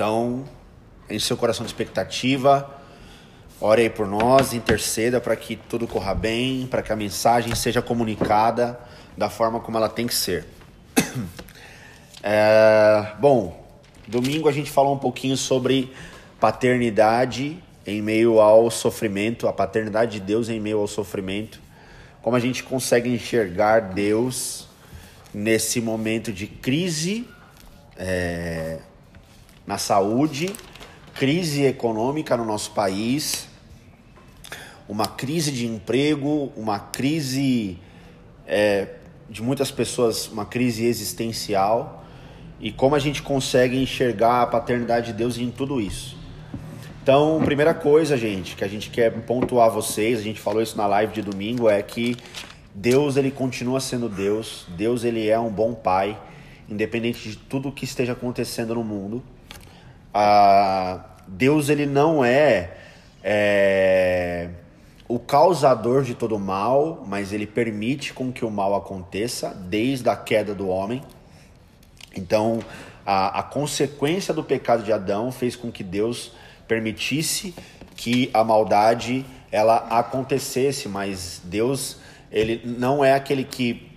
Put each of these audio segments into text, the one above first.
Então, enche seu coração de expectativa. Ore aí por nós, interceda para que tudo corra bem, para que a mensagem seja comunicada da forma como ela tem que ser. É, bom, domingo a gente falou um pouquinho sobre paternidade em meio ao sofrimento, a paternidade de Deus em meio ao sofrimento. Como a gente consegue enxergar Deus nesse momento de crise é, na saúde, crise econômica no nosso país, uma crise de emprego, uma crise é, de muitas pessoas, uma crise existencial, e como a gente consegue enxergar a paternidade de Deus em tudo isso. Então, primeira coisa, gente, que a gente quer pontuar a vocês, a gente falou isso na live de domingo, é que Deus ele continua sendo Deus, Deus ele é um bom pai, independente de tudo que esteja acontecendo no mundo. Deus ele não é, é o causador de todo mal, mas ele permite com que o mal aconteça desde a queda do homem. Então, a, a consequência do pecado de Adão fez com que Deus permitisse que a maldade ela acontecesse, mas Deus ele não é aquele que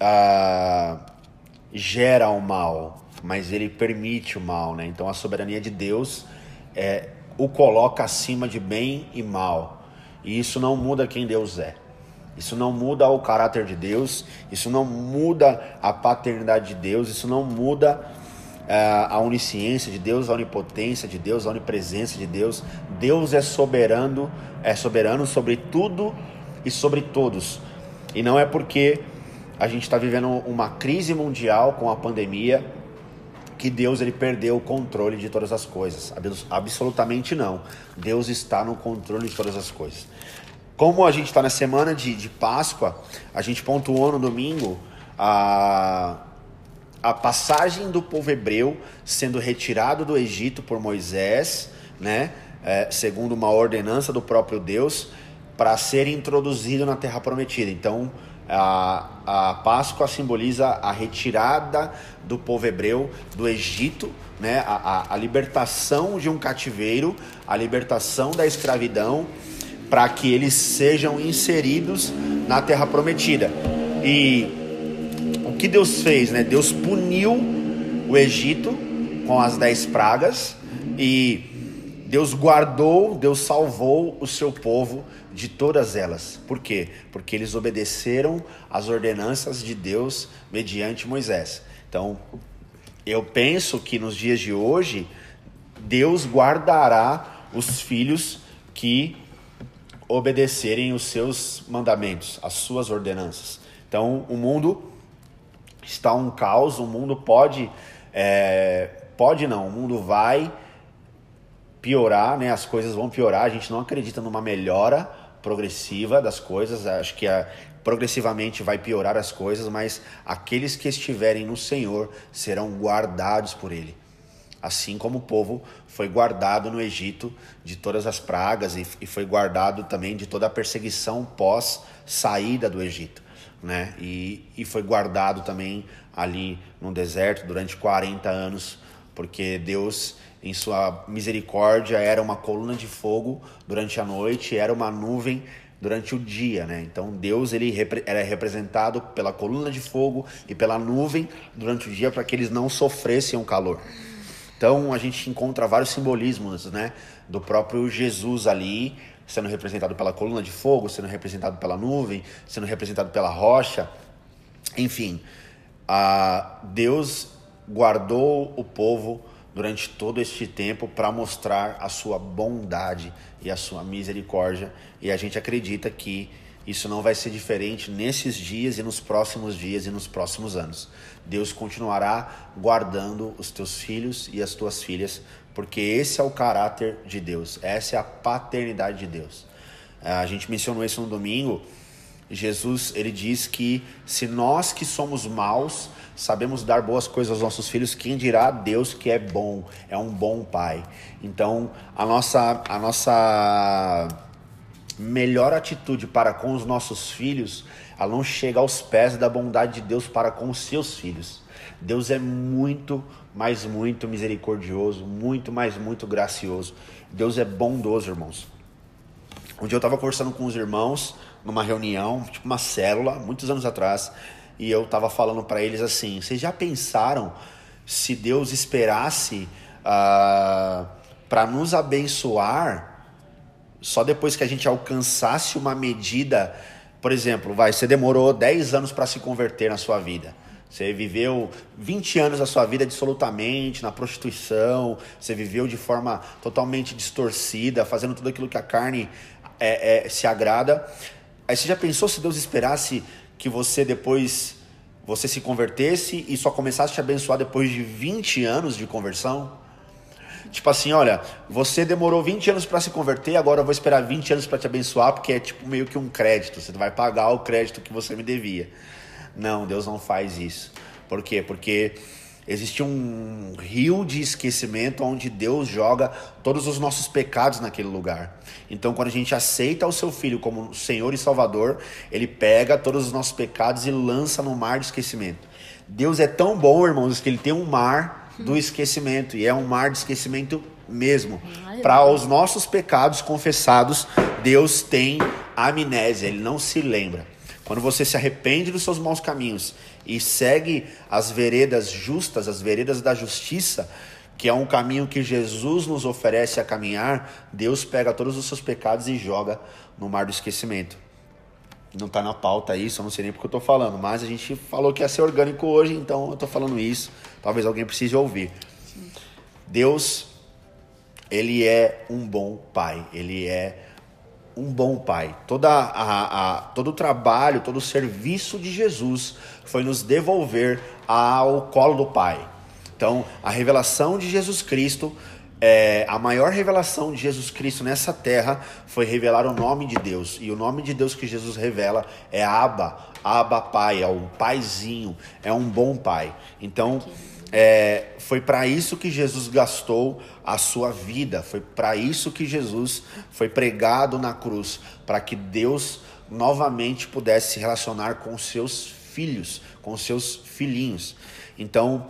ah, gera o mal, mas ele permite o mal, né? Então a soberania de Deus é, o coloca acima de bem e mal, e isso não muda quem Deus é. Isso não muda o caráter de Deus, isso não muda a paternidade de Deus, isso não muda uh, a onisciência de Deus, a onipotência de Deus, a onipresença de Deus. Deus é soberano, é soberano sobre tudo e sobre todos. E não é porque a gente está vivendo uma crise mundial com a pandemia que Deus ele perdeu o controle de todas as coisas. Absolutamente não. Deus está no controle de todas as coisas. Como a gente está na semana de, de Páscoa, a gente pontuou no domingo a, a passagem do povo hebreu sendo retirado do Egito por Moisés, né? É, segundo uma ordenança do próprio Deus, para ser introduzido na Terra Prometida. Então, a, a Páscoa simboliza a retirada do povo hebreu do Egito, né? a, a, a libertação de um cativeiro, a libertação da escravidão para que eles sejam inseridos na terra prometida. E o que Deus fez, né? Deus puniu o Egito com as dez pragas e Deus guardou, Deus salvou o seu povo de todas elas. Por quê? Porque eles obedeceram às ordenanças de Deus mediante Moisés. Então, eu penso que nos dias de hoje Deus guardará os filhos que obedecerem os seus mandamentos, as suas ordenanças. Então, o mundo está um caos, o mundo pode, é, pode não, o mundo vai piorar, né? As coisas vão piorar. A gente não acredita numa melhora progressiva das coisas. Acho que a, progressivamente vai piorar as coisas, mas aqueles que estiverem no Senhor serão guardados por Ele assim como o povo foi guardado no Egito de todas as pragas e, e foi guardado também de toda a perseguição pós saída do Egito, né? E, e foi guardado também ali no deserto durante 40 anos, porque Deus em sua misericórdia era uma coluna de fogo durante a noite, era uma nuvem durante o dia, né? Então Deus ele era representado pela coluna de fogo e pela nuvem durante o dia para que eles não sofressem o calor. Então a gente encontra vários simbolismos, né, do próprio Jesus ali, sendo representado pela coluna de fogo, sendo representado pela nuvem, sendo representado pela rocha. Enfim, a Deus guardou o povo durante todo este tempo para mostrar a sua bondade e a sua misericórdia, e a gente acredita que isso não vai ser diferente nesses dias e nos próximos dias e nos próximos anos. Deus continuará guardando os teus filhos e as tuas filhas, porque esse é o caráter de Deus, essa é a paternidade de Deus. A gente mencionou isso no domingo. Jesus, ele diz que se nós que somos maus sabemos dar boas coisas aos nossos filhos, quem dirá Deus que é bom, é um bom pai. Então, a nossa a nossa melhor atitude para com os nossos filhos, ela não chega aos pés da bondade de Deus para com os seus filhos. Deus é muito, mas muito misericordioso, muito, mas muito gracioso. Deus é bondoso, irmãos. Um dia eu estava conversando com os irmãos numa reunião, tipo uma célula, muitos anos atrás, e eu estava falando para eles assim: vocês já pensaram se Deus esperasse uh, ah, para nos abençoar só depois que a gente alcançasse uma medida? Por exemplo, vai, você demorou 10 anos para se converter na sua vida. Você viveu 20 anos da sua vida absolutamente na prostituição, você viveu de forma totalmente distorcida, fazendo tudo aquilo que a carne é, é, se agrada. Aí você já pensou se Deus esperasse que você depois você se convertesse e só começasse a te abençoar depois de 20 anos de conversão? Tipo assim, olha, você demorou 20 anos para se converter, agora eu vou esperar 20 anos para te abençoar, porque é tipo meio que um crédito, você vai pagar o crédito que você me devia. Não, Deus não faz isso. Por quê? Porque existe um rio de esquecimento onde Deus joga todos os nossos pecados naquele lugar. Então, quando a gente aceita o seu filho como Senhor e Salvador, ele pega todos os nossos pecados e lança no mar de esquecimento. Deus é tão bom, irmãos, que ele tem um mar do esquecimento e é um mar de esquecimento mesmo. Para os nossos pecados confessados, Deus tem amnésia, ele não se lembra. Quando você se arrepende dos seus maus caminhos e segue as veredas justas, as veredas da justiça, que é um caminho que Jesus nos oferece a caminhar, Deus pega todos os seus pecados e joga no mar do esquecimento. Não está na pauta isso, eu não sei nem porque eu estou falando, mas a gente falou que ia ser orgânico hoje, então eu estou falando isso. Talvez alguém precise ouvir. Deus, Ele é um bom Pai, Ele é um bom pai. Toda a, a, todo o trabalho, todo o serviço de Jesus foi nos devolver ao colo do Pai. Então, a revelação de Jesus Cristo, é, a maior revelação de Jesus Cristo nessa terra foi revelar o nome de Deus. E o nome de Deus que Jesus revela é Abba, Abba Pai, é um paizinho, é um bom pai. Então, é, foi para isso que Jesus gastou a sua vida, foi para isso que Jesus foi pregado na cruz, para que Deus novamente pudesse se relacionar com seus filhos, com seus filhinhos. Então,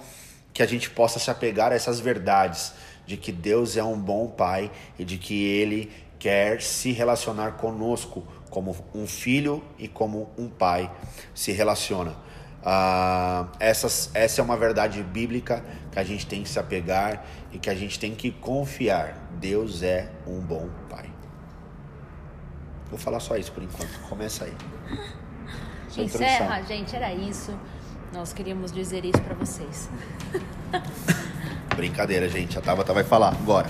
que a gente possa se apegar a essas verdades de que Deus é um bom pai e de que ele quer se relacionar conosco como um filho e como um pai se relaciona. Ah, essas, essa é uma verdade bíblica que a gente tem que se apegar e que a gente tem que confiar. Deus é um bom Pai. Vou falar só isso por enquanto. Começa aí. Encerra, gente, era isso. Nós queríamos dizer isso para vocês. Brincadeira, gente. A Tabata vai falar agora.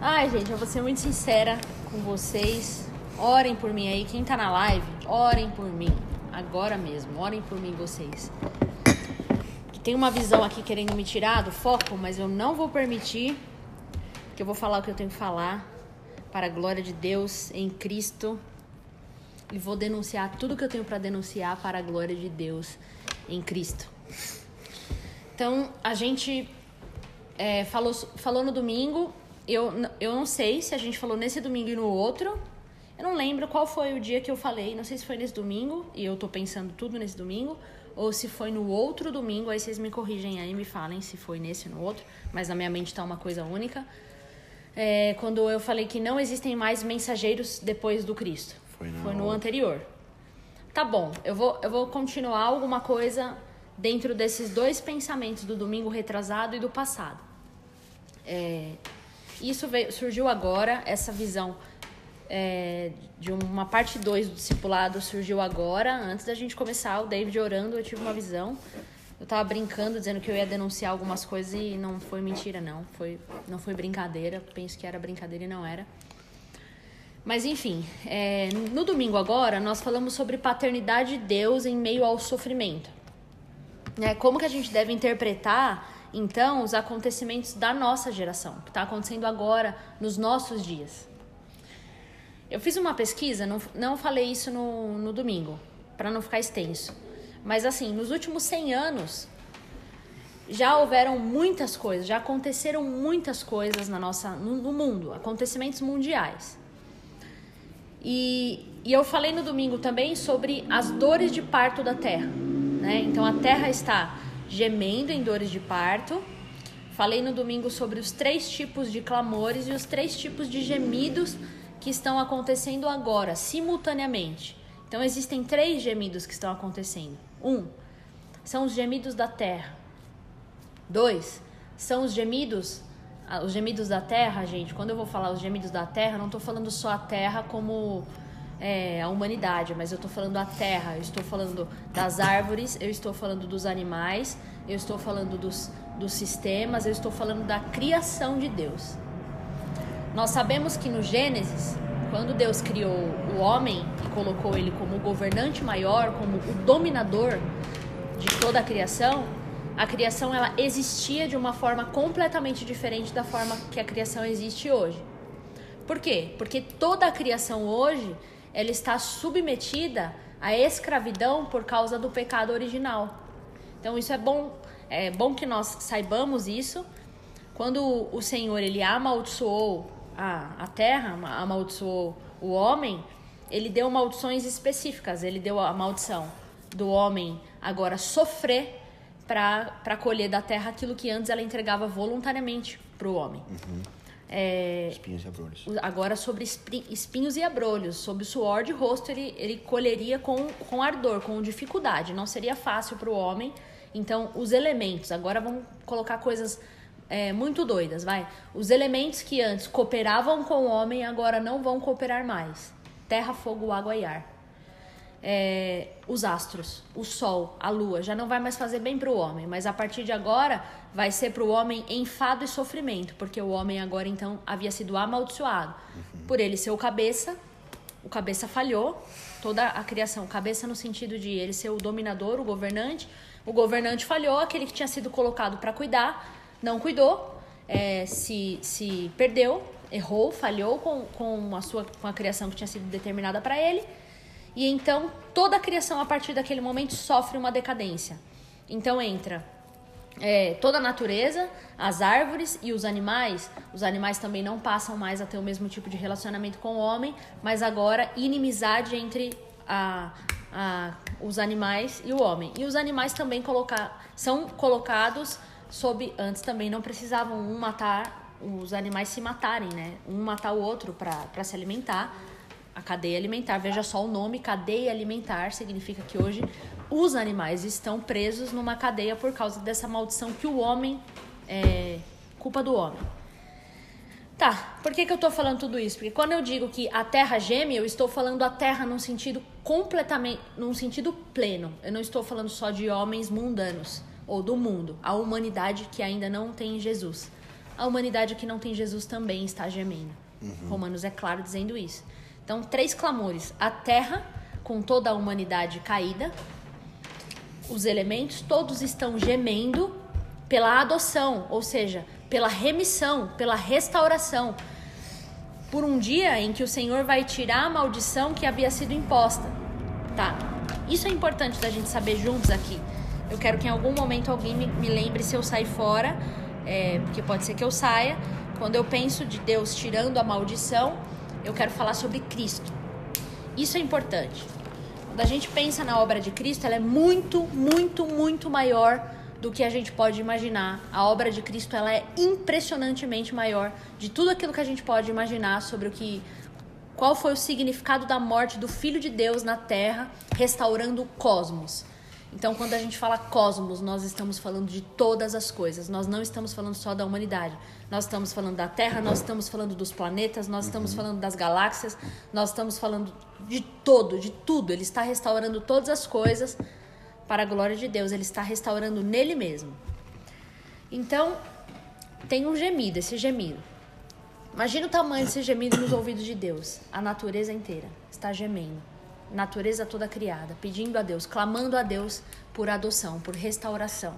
Ai, gente, eu vou ser muito sincera com vocês. Orem por mim aí. Quem tá na live, orem por mim agora mesmo. Orem por mim, vocês. Que tem uma visão aqui querendo me tirar do foco, mas eu não vou permitir. Que eu vou falar o que eu tenho que falar para a glória de Deus em Cristo. E vou denunciar tudo que eu tenho para denunciar para a glória de Deus em Cristo. Então, a gente é, falou, falou no domingo. Eu, eu não sei se a gente falou nesse domingo e no outro, eu não lembro qual foi o dia que eu falei, não sei se foi nesse domingo, e eu tô pensando tudo nesse domingo, ou se foi no outro domingo, aí vocês me corrigem aí, me falem se foi nesse ou no outro, mas na minha mente tá uma coisa única. É, quando eu falei que não existem mais mensageiros depois do Cristo. Foi no, foi no anterior. Tá bom, eu vou, eu vou continuar alguma coisa dentro desses dois pensamentos do domingo retrasado e do passado. É, isso veio, surgiu agora, essa visão é, de uma parte 2 do discipulado surgiu agora, antes da gente começar, o David orando, eu tive uma visão. Eu tava brincando, dizendo que eu ia denunciar algumas coisas e não foi mentira, não. Foi, não foi brincadeira. Penso que era brincadeira e não era. Mas enfim, é, no domingo agora, nós falamos sobre paternidade de Deus em meio ao sofrimento. É, como que a gente deve interpretar, então, os acontecimentos da nossa geração, que está acontecendo agora, nos nossos dias. Eu fiz uma pesquisa, não, não falei isso no, no domingo, para não ficar extenso. Mas assim, nos últimos 100 anos, já houveram muitas coisas, já aconteceram muitas coisas na nossa, no, no mundo, acontecimentos mundiais. E, e eu falei no domingo também sobre as dores de parto da terra. Né? Então a terra está gemendo em dores de parto. Falei no domingo sobre os três tipos de clamores e os três tipos de gemidos que estão acontecendo agora, simultaneamente. Então existem três gemidos que estão acontecendo. Um, são os gemidos da terra. Dois, são os gemidos, os gemidos da terra, gente. Quando eu vou falar os gemidos da terra, não estou falando só a terra como é, a humanidade, mas eu estou falando a terra, eu estou falando das árvores, eu estou falando dos animais, eu estou falando dos, dos sistemas, eu estou falando da criação de Deus. Nós sabemos que no Gênesis, quando Deus criou o homem e colocou ele como governante maior, como o dominador de toda a criação, a criação ela existia de uma forma completamente diferente da forma que a criação existe hoje. Por quê? Porque toda a criação hoje ela está submetida à escravidão por causa do pecado original. Então isso é bom, é bom que nós saibamos isso. Quando o Senhor ele amaldiçoou a, a terra, amaldiçoou o homem, ele deu maldições específicas. Ele deu a maldição do homem agora sofrer para colher da terra aquilo que antes ela entregava voluntariamente para o homem. Uhum. É, espinhos e abrolhos. Agora sobre espinhos e abrolhos, sobre o suor de rosto, ele, ele colheria com, com ardor, com dificuldade. Não seria fácil para o homem. Então, os elementos, agora vamos colocar coisas é, muito doidas, vai. Os elementos que antes cooperavam com o homem agora não vão cooperar mais. Terra, fogo, água e ar. É, os astros, o sol, a lua, já não vai mais fazer bem para o homem, mas a partir de agora vai ser para o homem enfado e sofrimento, porque o homem agora então havia sido amaldiçoado uhum. por ele ser o cabeça, o cabeça falhou, toda a criação, cabeça no sentido de ele ser o dominador, o governante, o governante falhou, aquele que tinha sido colocado para cuidar não cuidou, é, se, se perdeu, errou, falhou com, com, a sua, com a criação que tinha sido determinada para ele. E então toda a criação a partir daquele momento sofre uma decadência. Então entra é, toda a natureza, as árvores e os animais. Os animais também não passam mais a ter o mesmo tipo de relacionamento com o homem, mas agora inimizade entre a, a, os animais e o homem. E os animais também colocar, são colocados sob antes também não precisavam um matar os animais se matarem, né? Um matar o outro para se alimentar. A cadeia alimentar, veja só o nome, cadeia alimentar, significa que hoje os animais estão presos numa cadeia por causa dessa maldição que o homem é culpa do homem. Tá, por que, que eu tô falando tudo isso? Porque quando eu digo que a terra geme, eu estou falando a terra num sentido completamente, num sentido pleno. Eu não estou falando só de homens mundanos ou do mundo, a humanidade que ainda não tem Jesus. A humanidade que não tem Jesus também está gemendo. Uhum. Romanos é claro dizendo isso. Então, três clamores: a terra, com toda a humanidade caída, os elementos todos estão gemendo pela adoção, ou seja, pela remissão, pela restauração. Por um dia em que o Senhor vai tirar a maldição que havia sido imposta. Tá? Isso é importante da gente saber juntos aqui. Eu quero que em algum momento alguém me, me lembre se eu sair fora, é, porque pode ser que eu saia. Quando eu penso de Deus tirando a maldição, eu quero falar sobre Cristo. Isso é importante. Quando a gente pensa na obra de Cristo, ela é muito, muito, muito maior do que a gente pode imaginar. A obra de Cristo ela é impressionantemente maior de tudo aquilo que a gente pode imaginar sobre o que qual foi o significado da morte do Filho de Deus na Terra, restaurando o cosmos. Então, quando a gente fala cosmos, nós estamos falando de todas as coisas. Nós não estamos falando só da humanidade. Nós estamos falando da Terra, nós estamos falando dos planetas, nós estamos uhum. falando das galáxias, nós estamos falando de todo, de tudo. Ele está restaurando todas as coisas para a glória de Deus. Ele está restaurando nele mesmo. Então, tem um gemido, esse gemido. Imagina o tamanho desse gemido nos ouvidos de Deus. A natureza inteira está gemendo natureza toda criada, pedindo a Deus, clamando a Deus por adoção, por restauração,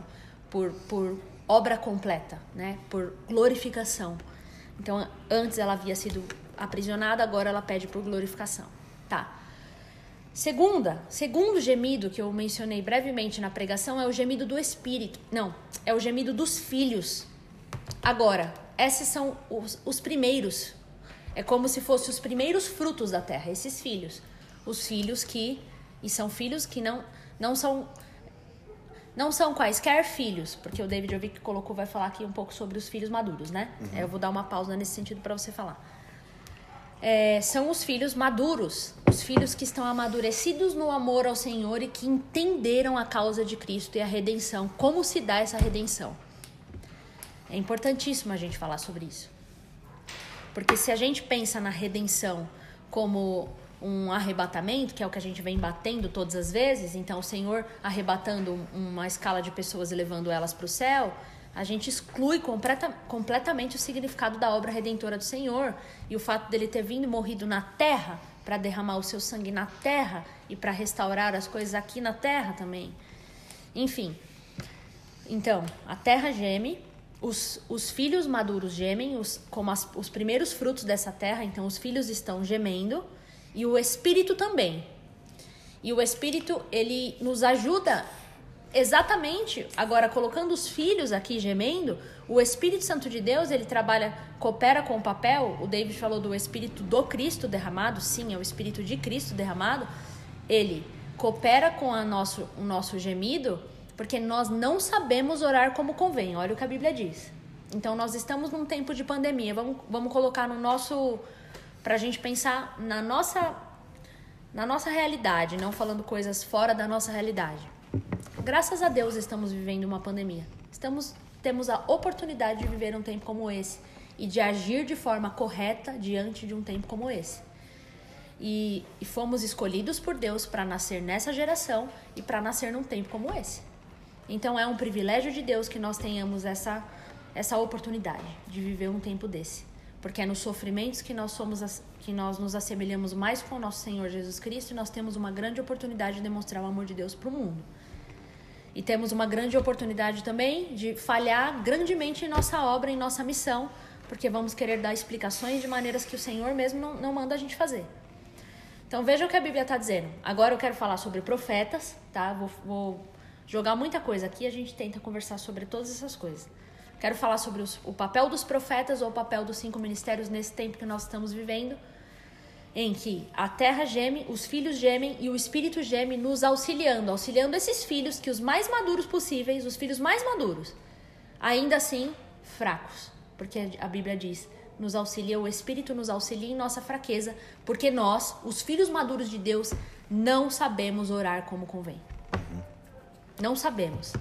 por, por obra completa, né? por glorificação. Então, antes ela havia sido aprisionada, agora ela pede por glorificação. Tá. Segunda, segundo gemido que eu mencionei brevemente na pregação é o gemido do espírito. Não, é o gemido dos filhos. Agora, esses são os, os primeiros É como se fossem os primeiros frutos da terra, esses filhos. Os filhos que. E são filhos que não, não são. Não são quaisquer filhos, porque o David vi que colocou vai falar aqui um pouco sobre os filhos maduros, né? Uhum. Eu vou dar uma pausa nesse sentido para você falar. É, são os filhos maduros, os filhos que estão amadurecidos no amor ao Senhor e que entenderam a causa de Cristo e a redenção, como se dá essa redenção. É importantíssimo a gente falar sobre isso. Porque se a gente pensa na redenção como um arrebatamento, que é o que a gente vem batendo todas as vezes, então o Senhor arrebatando uma escala de pessoas e levando elas para o céu, a gente exclui completa, completamente o significado da obra redentora do Senhor e o fato dele ter vindo e morrido na terra para derramar o seu sangue na terra e para restaurar as coisas aqui na terra também. Enfim, então a terra geme os, os filhos maduros gemem os, como as, os primeiros frutos dessa terra, então os filhos estão gemendo e o Espírito também. E o Espírito, ele nos ajuda exatamente, agora colocando os filhos aqui gemendo, o Espírito Santo de Deus, ele trabalha, coopera com o papel, o David falou do Espírito do Cristo derramado, sim, é o Espírito de Cristo derramado, ele coopera com a nosso, o nosso gemido porque nós não sabemos orar como convém. Olha o que a Bíblia diz. Então nós estamos num tempo de pandemia. Vamos, vamos colocar no nosso para a gente pensar na nossa na nossa realidade, não falando coisas fora da nossa realidade. Graças a Deus estamos vivendo uma pandemia. Estamos temos a oportunidade de viver um tempo como esse e de agir de forma correta diante de um tempo como esse. E, e fomos escolhidos por Deus para nascer nessa geração e para nascer num tempo como esse. Então é um privilégio de Deus que nós tenhamos essa essa oportunidade de viver um tempo desse, porque é nos sofrimentos que nós somos que nós nos assemelhamos mais com o nosso Senhor Jesus Cristo e nós temos uma grande oportunidade de demonstrar o amor de Deus para o mundo. E temos uma grande oportunidade também de falhar grandemente em nossa obra, em nossa missão, porque vamos querer dar explicações de maneiras que o Senhor mesmo não, não manda a gente fazer. Então veja o que a Bíblia está dizendo. Agora eu quero falar sobre profetas, tá? Vou, vou jogar muita coisa aqui, a gente tenta conversar sobre todas essas coisas. Quero falar sobre os, o papel dos profetas ou o papel dos cinco ministérios nesse tempo que nós estamos vivendo, em que a terra geme, os filhos gemem e o espírito geme, nos auxiliando, auxiliando esses filhos que os mais maduros possíveis, os filhos mais maduros, ainda assim fracos, porque a Bíblia diz: nos auxilia, o Espírito nos auxilia em nossa fraqueza, porque nós, os filhos maduros de Deus, não sabemos orar como convém. Não sabemos.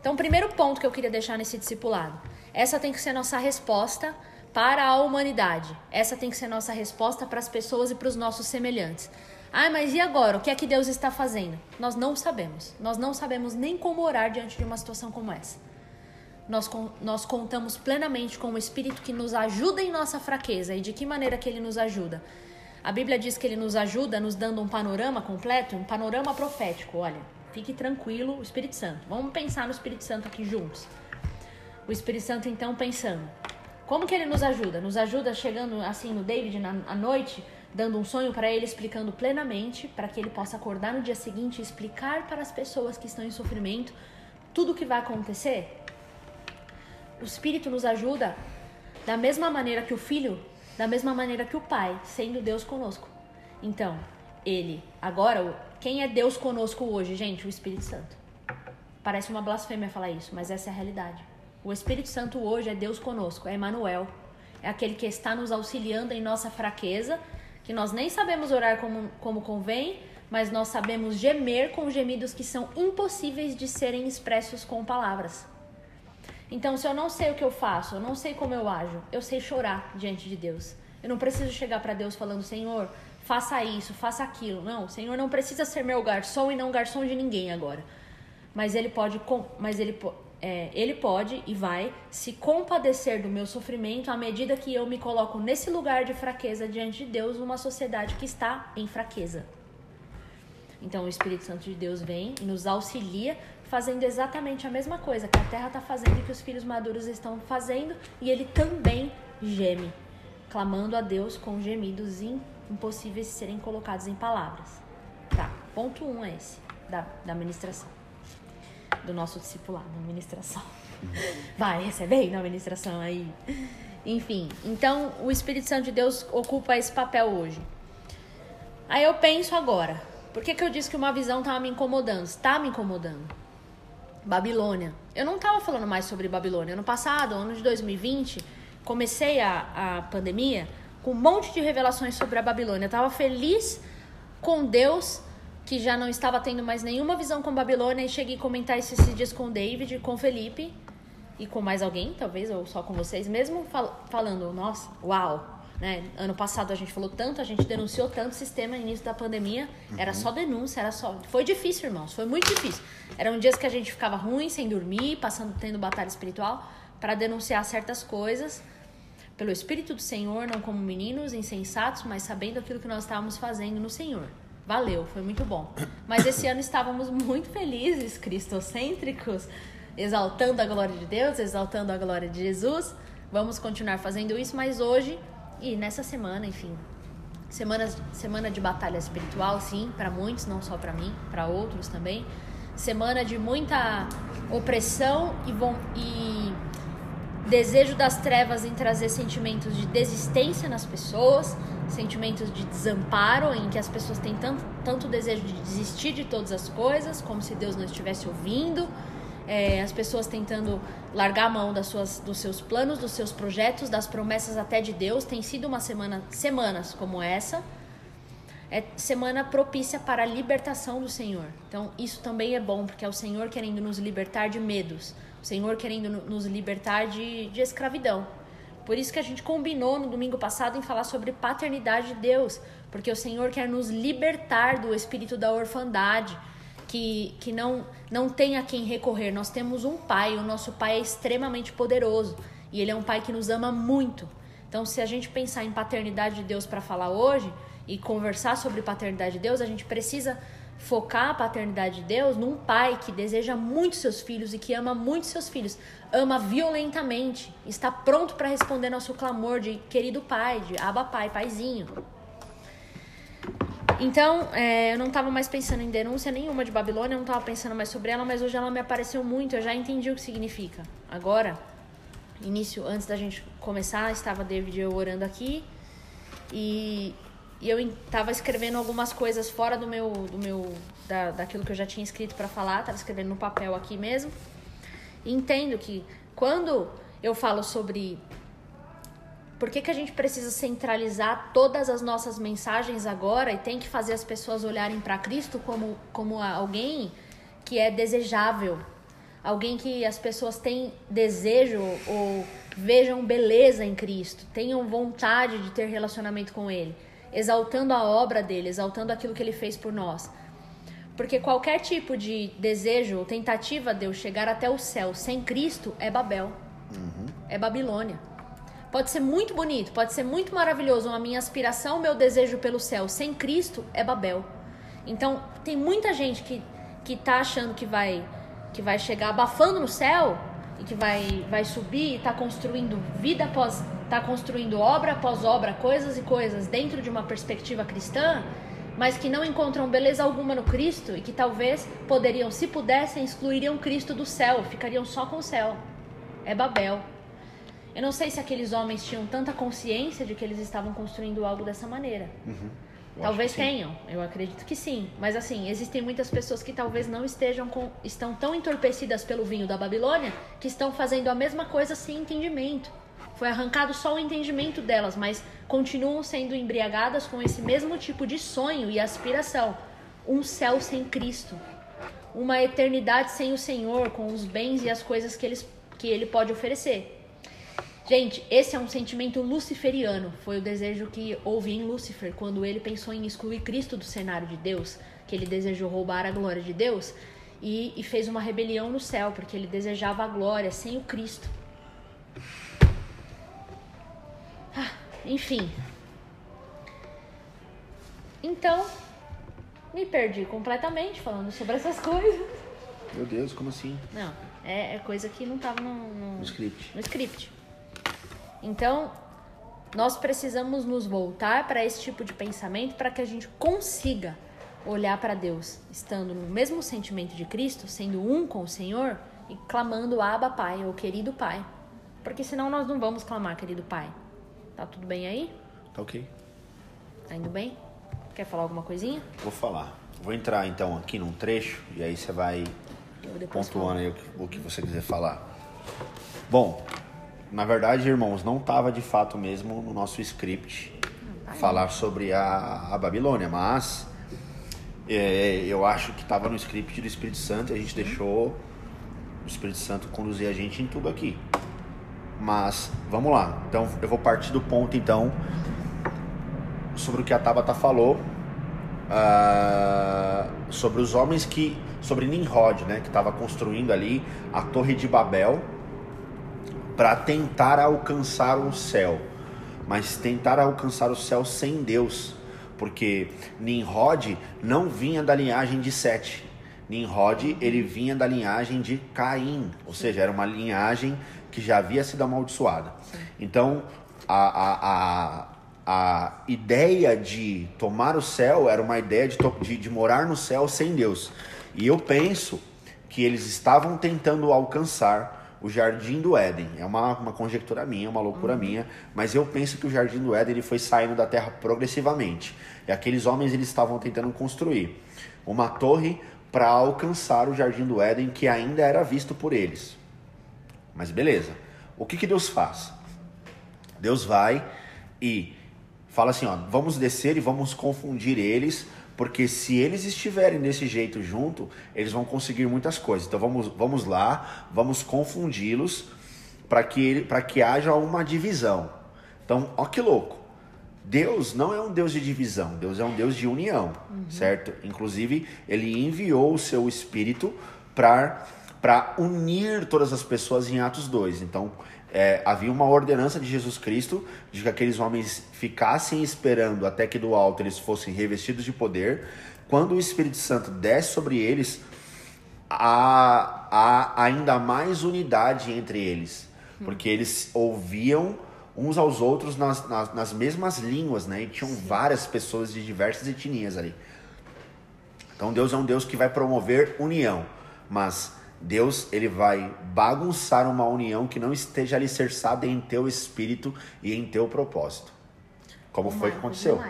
Então, o primeiro ponto que eu queria deixar nesse discipulado. Essa tem que ser nossa resposta para a humanidade. Essa tem que ser nossa resposta para as pessoas e para os nossos semelhantes. Ah, mas e agora? O que é que Deus está fazendo? Nós não sabemos. Nós não sabemos nem como orar diante de uma situação como essa. Nós, nós contamos plenamente com o Espírito que nos ajuda em nossa fraqueza. E de que maneira que ele nos ajuda? A Bíblia diz que ele nos ajuda nos dando um panorama completo, um panorama profético. Olha, Fique tranquilo, o Espírito Santo. Vamos pensar no Espírito Santo aqui juntos. O Espírito Santo, então, pensando. Como que ele nos ajuda? Nos ajuda chegando assim no David na, à noite, dando um sonho para ele, explicando plenamente, para que ele possa acordar no dia seguinte e explicar para as pessoas que estão em sofrimento tudo o que vai acontecer? O Espírito nos ajuda da mesma maneira que o Filho, da mesma maneira que o Pai, sendo Deus conosco. Então, ele, agora, quem é Deus conosco hoje, gente? O Espírito Santo. Parece uma blasfêmia falar isso, mas essa é a realidade. O Espírito Santo hoje é Deus conosco, é Emmanuel. É aquele que está nos auxiliando em nossa fraqueza, que nós nem sabemos orar como, como convém, mas nós sabemos gemer com gemidos que são impossíveis de serem expressos com palavras. Então, se eu não sei o que eu faço, eu não sei como eu ajo, eu sei chorar diante de Deus. Eu não preciso chegar para Deus falando, Senhor, faça isso, faça aquilo. Não, o Senhor não precisa ser meu garçom e não garçom de ninguém agora. Mas ele pode, mas ele, é, ele pode e vai se compadecer do meu sofrimento à medida que eu me coloco nesse lugar de fraqueza diante de Deus, numa sociedade que está em fraqueza. Então o Espírito Santo de Deus vem e nos auxilia fazendo exatamente a mesma coisa que a terra está fazendo e que os filhos maduros estão fazendo, e ele também geme, clamando a Deus com gemidos impossíveis de serem colocados em palavras. Tá, ponto um é esse, da, da ministração. Do nosso discipulado, da ministração. Vai, recebe aí na ministração aí. Enfim, então o Espírito Santo de Deus ocupa esse papel hoje. Aí eu penso agora, por que, que eu disse que uma visão estava me incomodando? Está me incomodando. Babilônia. Eu não estava falando mais sobre Babilônia. Ano passado, ano de 2020, comecei a, a pandemia com um monte de revelações sobre a Babilônia. Estava feliz com Deus, que já não estava tendo mais nenhuma visão com Babilônia, e cheguei a comentar isso esses dias com o David, com o Felipe e com mais alguém, talvez, ou só com vocês, mesmo fal falando, nossa, uau, né? Ano passado a gente falou tanto, a gente denunciou tanto o sistema no início da pandemia. Uhum. Era só denúncia, era só. Foi difícil, irmãos. Foi muito difícil. Eram dias que a gente ficava ruim, sem dormir, passando, tendo batalha espiritual, para denunciar certas coisas pelo Espírito do Senhor, não como meninos insensatos, mas sabendo aquilo que nós estávamos fazendo no Senhor. Valeu, foi muito bom. Mas esse ano estávamos muito felizes, cristocêntricos, exaltando a glória de Deus, exaltando a glória de Jesus. Vamos continuar fazendo isso, mas hoje e nessa semana, enfim, semanas, semana de batalha espiritual, sim, para muitos, não só para mim, para outros também. Semana de muita opressão e, bom, e desejo das trevas em trazer sentimentos de desistência nas pessoas, sentimentos de desamparo, em que as pessoas têm tanto, tanto desejo de desistir de todas as coisas, como se Deus não estivesse ouvindo é, as pessoas tentando largar a mão das suas, dos seus planos, dos seus projetos, das promessas até de Deus. Tem sido uma semana, semanas como essa, é semana propícia para a libertação do Senhor. Então isso também é bom, porque é o Senhor querendo nos libertar de medos, o Senhor querendo nos libertar de, de escravidão. Por isso que a gente combinou no domingo passado em falar sobre paternidade de Deus, porque o Senhor quer nos libertar do espírito da orfandade que, que não, não tem a quem recorrer. Nós temos um pai, o nosso pai é extremamente poderoso e ele é um pai que nos ama muito. Então, se a gente pensar em paternidade de Deus para falar hoje e conversar sobre paternidade de Deus, a gente precisa focar a paternidade de Deus num pai que deseja muito seus filhos e que ama muito seus filhos, ama violentamente, está pronto para responder nosso clamor de querido pai, de aba pai, paizinho. Então, é, eu não estava mais pensando em denúncia nenhuma de Babilônia, eu não estava pensando mais sobre ela, mas hoje ela me apareceu muito, eu já entendi o que significa. Agora, início, antes da gente começar, estava David e eu orando aqui e, e eu estava escrevendo algumas coisas fora do meu, do meu da, daquilo que eu já tinha escrito para falar, estava escrevendo no papel aqui mesmo. Entendo que quando eu falo sobre por que, que a gente precisa centralizar todas as nossas mensagens agora e tem que fazer as pessoas olharem para Cristo como, como alguém que é desejável? Alguém que as pessoas têm desejo ou vejam beleza em Cristo, tenham vontade de ter relacionamento com Ele, exaltando a obra dele, exaltando aquilo que ele fez por nós. Porque qualquer tipo de desejo ou tentativa de eu chegar até o céu sem Cristo é Babel, uhum. é Babilônia. Pode ser muito bonito, pode ser muito maravilhoso. A minha aspiração, meu desejo pelo céu sem Cristo é Babel. Então, tem muita gente que, que tá achando que vai, que vai chegar abafando no céu e que vai, vai subir e tá construindo vida após. Tá construindo obra após obra, coisas e coisas dentro de uma perspectiva cristã, mas que não encontram beleza alguma no Cristo e que talvez poderiam, se pudessem, excluiriam Cristo do céu, ficariam só com o céu. É Babel. Eu não sei se aqueles homens tinham tanta consciência de que eles estavam construindo algo dessa maneira. Uhum. Talvez tenham, eu acredito que sim. Mas assim, existem muitas pessoas que talvez não estejam com, estão tão entorpecidas pelo vinho da Babilônia que estão fazendo a mesma coisa sem entendimento. Foi arrancado só o entendimento delas, mas continuam sendo embriagadas com esse mesmo tipo de sonho e aspiração. Um céu sem Cristo. Uma eternidade sem o Senhor, com os bens e as coisas que, eles, que Ele pode oferecer. Gente, esse é um sentimento luciferiano. Foi o desejo que houve em Lúcifer quando ele pensou em excluir Cristo do cenário de Deus, que ele desejou roubar a glória de Deus e, e fez uma rebelião no céu, porque ele desejava a glória sem o Cristo. Ah, enfim. Então, me perdi completamente falando sobre essas coisas. Meu Deus, como assim? Não, é, é coisa que não estava no, no, no script. No script. Então, nós precisamos nos voltar para esse tipo de pensamento para que a gente consiga olhar para Deus, estando no mesmo sentimento de Cristo, sendo um com o Senhor e clamando Abba Pai, ou querido Pai. Porque senão nós não vamos clamar, querido Pai. Tá tudo bem aí? Tá ok. Tá indo bem? Quer falar alguma coisinha? Vou falar. Vou entrar então aqui num trecho e aí você vai pontuando aí o que, o que você quiser falar. Bom, na verdade, irmãos, não estava de fato mesmo no nosso script vai. falar sobre a, a Babilônia, mas é, eu acho que estava no script do Espírito Santo e a gente deixou o Espírito Santo conduzir a gente em tudo aqui. Mas vamos lá. Então eu vou partir do ponto então sobre o que a Tabata falou ah, sobre os homens que sobre Nimrod, né, que estava construindo ali a Torre de Babel para tentar alcançar o céu, mas tentar alcançar o céu sem Deus, porque Nimrod não vinha da linhagem de Sete. Nimrod ele vinha da linhagem de Caim, ou seja, era uma linhagem que já havia sido amaldiçoada. Então a, a, a, a ideia de tomar o céu era uma ideia de, de, de morar no céu sem Deus. E eu penso que eles estavam tentando alcançar o jardim do Éden. É uma, uma conjectura minha, uma loucura minha, mas eu penso que o jardim do Éden ele foi saindo da terra progressivamente. E aqueles homens eles estavam tentando construir uma torre para alcançar o jardim do Éden que ainda era visto por eles. Mas beleza. O que, que Deus faz? Deus vai e fala assim, ó, vamos descer e vamos confundir eles, porque se eles estiverem desse jeito junto, eles vão conseguir muitas coisas. Então vamos, vamos lá, vamos confundi-los para que ele, para que haja uma divisão. Então, ó que louco. Deus não é um Deus de divisão, Deus é um Deus de união, certo? Inclusive, ele enviou o seu espírito para para unir todas as pessoas em Atos 2. Então, é, havia uma ordenança de Jesus Cristo de que aqueles homens ficassem esperando até que do alto eles fossem revestidos de poder. Quando o Espírito Santo desce sobre eles, há, há ainda mais unidade entre eles, porque eles ouviam uns aos outros nas, nas, nas mesmas línguas, né? E tinham várias pessoas de diversas etnias ali. Então Deus é um Deus que vai promover união, mas Deus ele vai bagunçar uma união que não esteja alicerçada em teu espírito e em teu propósito. Como foi que aconteceu?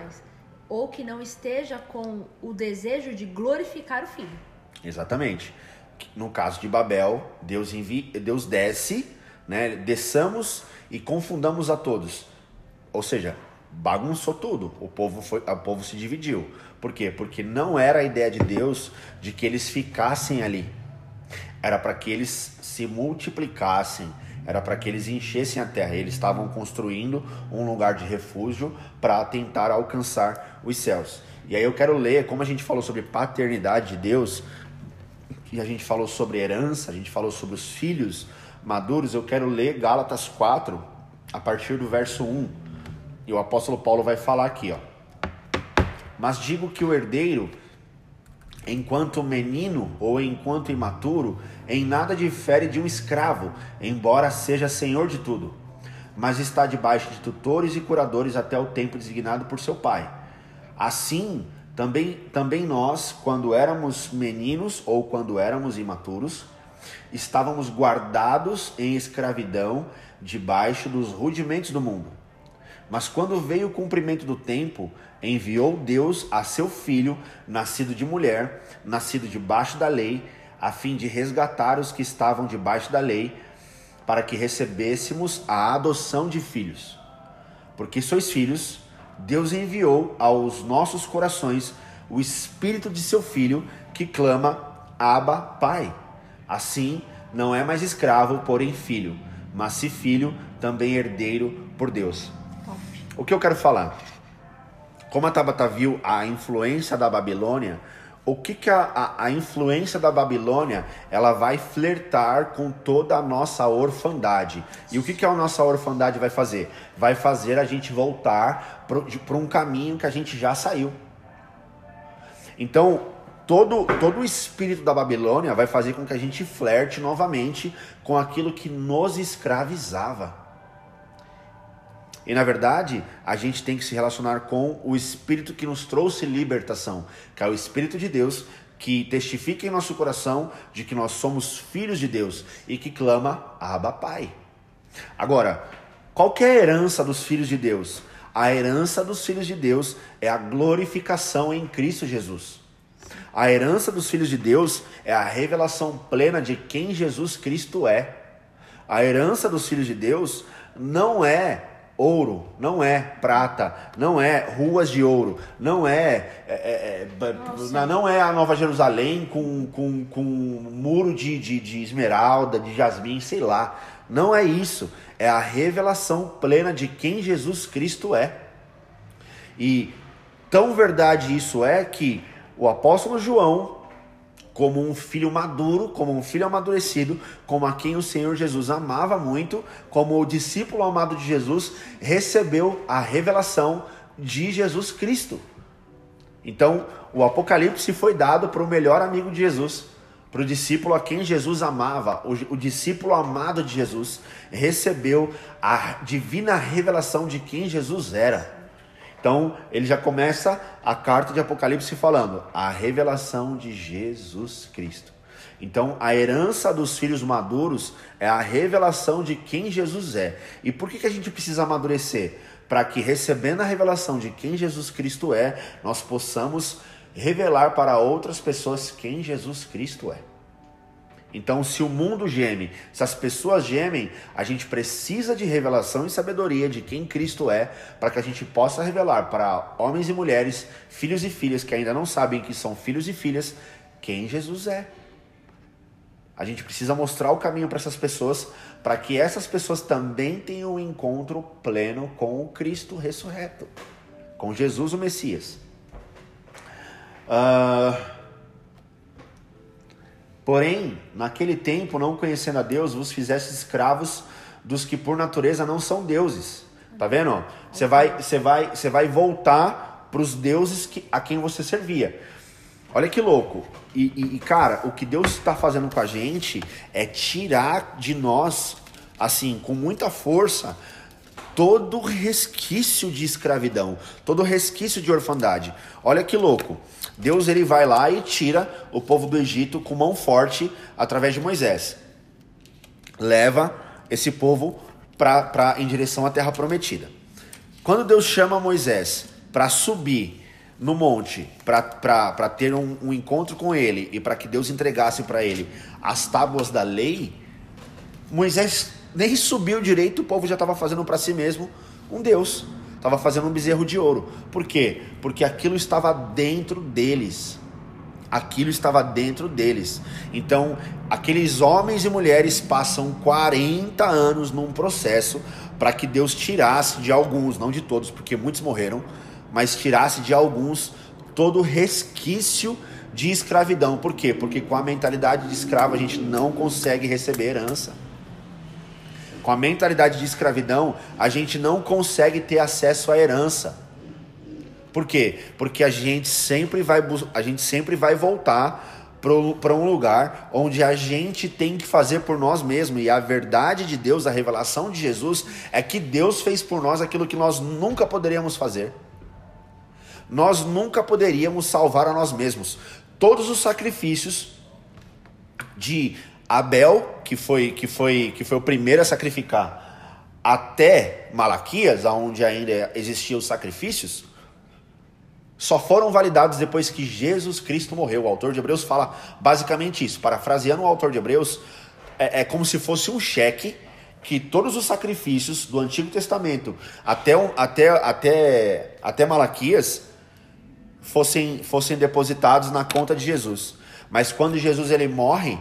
Ou que não esteja com o desejo de glorificar o filho. Exatamente. No caso de Babel, Deus envia, Deus desce, né? Desçamos e confundamos a todos. Ou seja, bagunçou tudo. O povo foi, o povo se dividiu. Por quê? Porque não era a ideia de Deus de que eles ficassem ali. Era para que eles se multiplicassem, era para que eles enchessem a terra. Eles estavam construindo um lugar de refúgio para tentar alcançar os céus. E aí eu quero ler, como a gente falou sobre paternidade de Deus, e a gente falou sobre herança, a gente falou sobre os filhos maduros, eu quero ler Gálatas 4, a partir do verso 1. E o apóstolo Paulo vai falar aqui, ó. Mas digo que o herdeiro, enquanto menino ou enquanto imaturo, em nada difere de um escravo, embora seja senhor de tudo, mas está debaixo de tutores e curadores até o tempo designado por seu pai. Assim, também, também nós, quando éramos meninos ou quando éramos imaturos, estávamos guardados em escravidão debaixo dos rudimentos do mundo. Mas quando veio o cumprimento do tempo, enviou Deus a seu filho, nascido de mulher, nascido debaixo da lei, a fim de resgatar os que estavam debaixo da lei, para que recebêssemos a adoção de filhos. Porque sois filhos, Deus enviou aos nossos corações o espírito de seu filho, que clama: Abba, Pai. Assim, não é mais escravo, porém filho, mas se filho, também herdeiro por Deus. O que eu quero falar? Como a Tabata viu a influência da Babilônia, o que, que a, a, a influência da Babilônia ela vai flertar com toda a nossa orfandade. E o que, que a nossa orfandade vai fazer? Vai fazer a gente voltar para um caminho que a gente já saiu. Então, todo, todo o espírito da Babilônia vai fazer com que a gente flerte novamente com aquilo que nos escravizava. E na verdade, a gente tem que se relacionar com o Espírito que nos trouxe libertação, que é o Espírito de Deus, que testifica em nosso coração de que nós somos filhos de Deus e que clama Abba Pai. Agora, qual é a herança dos filhos de Deus? A herança dos filhos de Deus é a glorificação em Cristo Jesus. A herança dos filhos de Deus é a revelação plena de quem Jesus Cristo é. A herança dos filhos de Deus não é ouro, não é prata, não é ruas de ouro, não é, é, é não é a Nova Jerusalém com, com, com um muro de, de, de esmeralda, de jasmim, sei lá. Não é isso. É a revelação plena de quem Jesus Cristo é. E tão verdade isso é que o apóstolo João como um filho maduro, como um filho amadurecido, como a quem o Senhor Jesus amava muito, como o discípulo amado de Jesus, recebeu a revelação de Jesus Cristo. Então, o Apocalipse foi dado para o melhor amigo de Jesus, para o discípulo a quem Jesus amava, o, o, discípulo amado de Jesus, recebeu a divina revelação de quem Jesus era. Então, ele já começa a carta de Apocalipse falando a revelação de Jesus Cristo. Então, a herança dos filhos maduros é a revelação de quem Jesus é. E por que, que a gente precisa amadurecer? Para que, recebendo a revelação de quem Jesus Cristo é, nós possamos revelar para outras pessoas quem Jesus Cristo é. Então, se o mundo geme, se as pessoas gemem, a gente precisa de revelação e sabedoria de quem Cristo é, para que a gente possa revelar para homens e mulheres, filhos e filhas que ainda não sabem que são filhos e filhas, quem Jesus é. A gente precisa mostrar o caminho para essas pessoas, para que essas pessoas também tenham um encontro pleno com o Cristo ressurreto, com Jesus o Messias. Uh, Porém, naquele tempo, não conhecendo a Deus, vos fizesse escravos dos que por natureza não são deuses. Tá vendo? Você vai, você vai, você vai voltar para os deuses que, a quem você servia. Olha que louco. E, e, e cara, o que Deus está fazendo com a gente é tirar de nós, assim, com muita força, todo resquício de escravidão, todo resquício de orfandade. Olha que louco. Deus ele vai lá e tira o povo do Egito com mão forte através de Moisés. Leva esse povo pra, pra, em direção à terra prometida. Quando Deus chama Moisés para subir no monte, para ter um, um encontro com ele e para que Deus entregasse para ele as tábuas da lei, Moisés nem subiu direito, o povo já estava fazendo para si mesmo um Deus estava fazendo um bezerro de ouro. Por quê? Porque aquilo estava dentro deles. Aquilo estava dentro deles. Então, aqueles homens e mulheres passam 40 anos num processo para que Deus tirasse de alguns, não de todos, porque muitos morreram, mas tirasse de alguns todo resquício de escravidão. Por quê? Porque com a mentalidade de escravo a gente não consegue receber herança com a mentalidade de escravidão, a gente não consegue ter acesso à herança. Por quê? Porque a gente sempre vai, a gente sempre vai voltar para um lugar onde a gente tem que fazer por nós mesmos. E a verdade de Deus, a revelação de Jesus, é que Deus fez por nós aquilo que nós nunca poderíamos fazer. Nós nunca poderíamos salvar a nós mesmos. Todos os sacrifícios de Abel, que foi, que foi, que foi o primeiro a sacrificar, até Malaquias, onde ainda existiam os sacrifícios, só foram validados depois que Jesus Cristo morreu. O autor de Hebreus fala basicamente isso. Parafraseando o autor de Hebreus, é, é como se fosse um cheque que todos os sacrifícios do Antigo Testamento até, até, até, até Malaquias fossem, fossem depositados na conta de Jesus. Mas quando Jesus ele morre,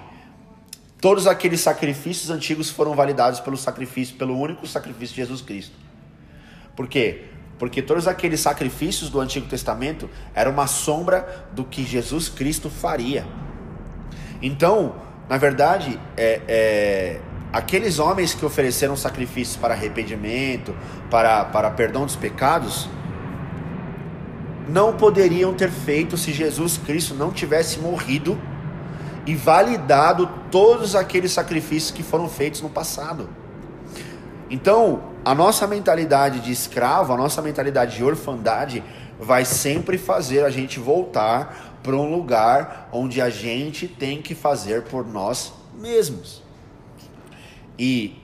Todos aqueles sacrifícios antigos foram validados pelo sacrifício, pelo único sacrifício de Jesus Cristo. Por quê? Porque todos aqueles sacrifícios do Antigo Testamento eram uma sombra do que Jesus Cristo faria. Então, na verdade, é, é, aqueles homens que ofereceram sacrifícios para arrependimento, para, para perdão dos pecados, não poderiam ter feito se Jesus Cristo não tivesse morrido e validado todos aqueles sacrifícios que foram feitos no passado. Então, a nossa mentalidade de escravo, a nossa mentalidade de orfandade, vai sempre fazer a gente voltar para um lugar onde a gente tem que fazer por nós mesmos. E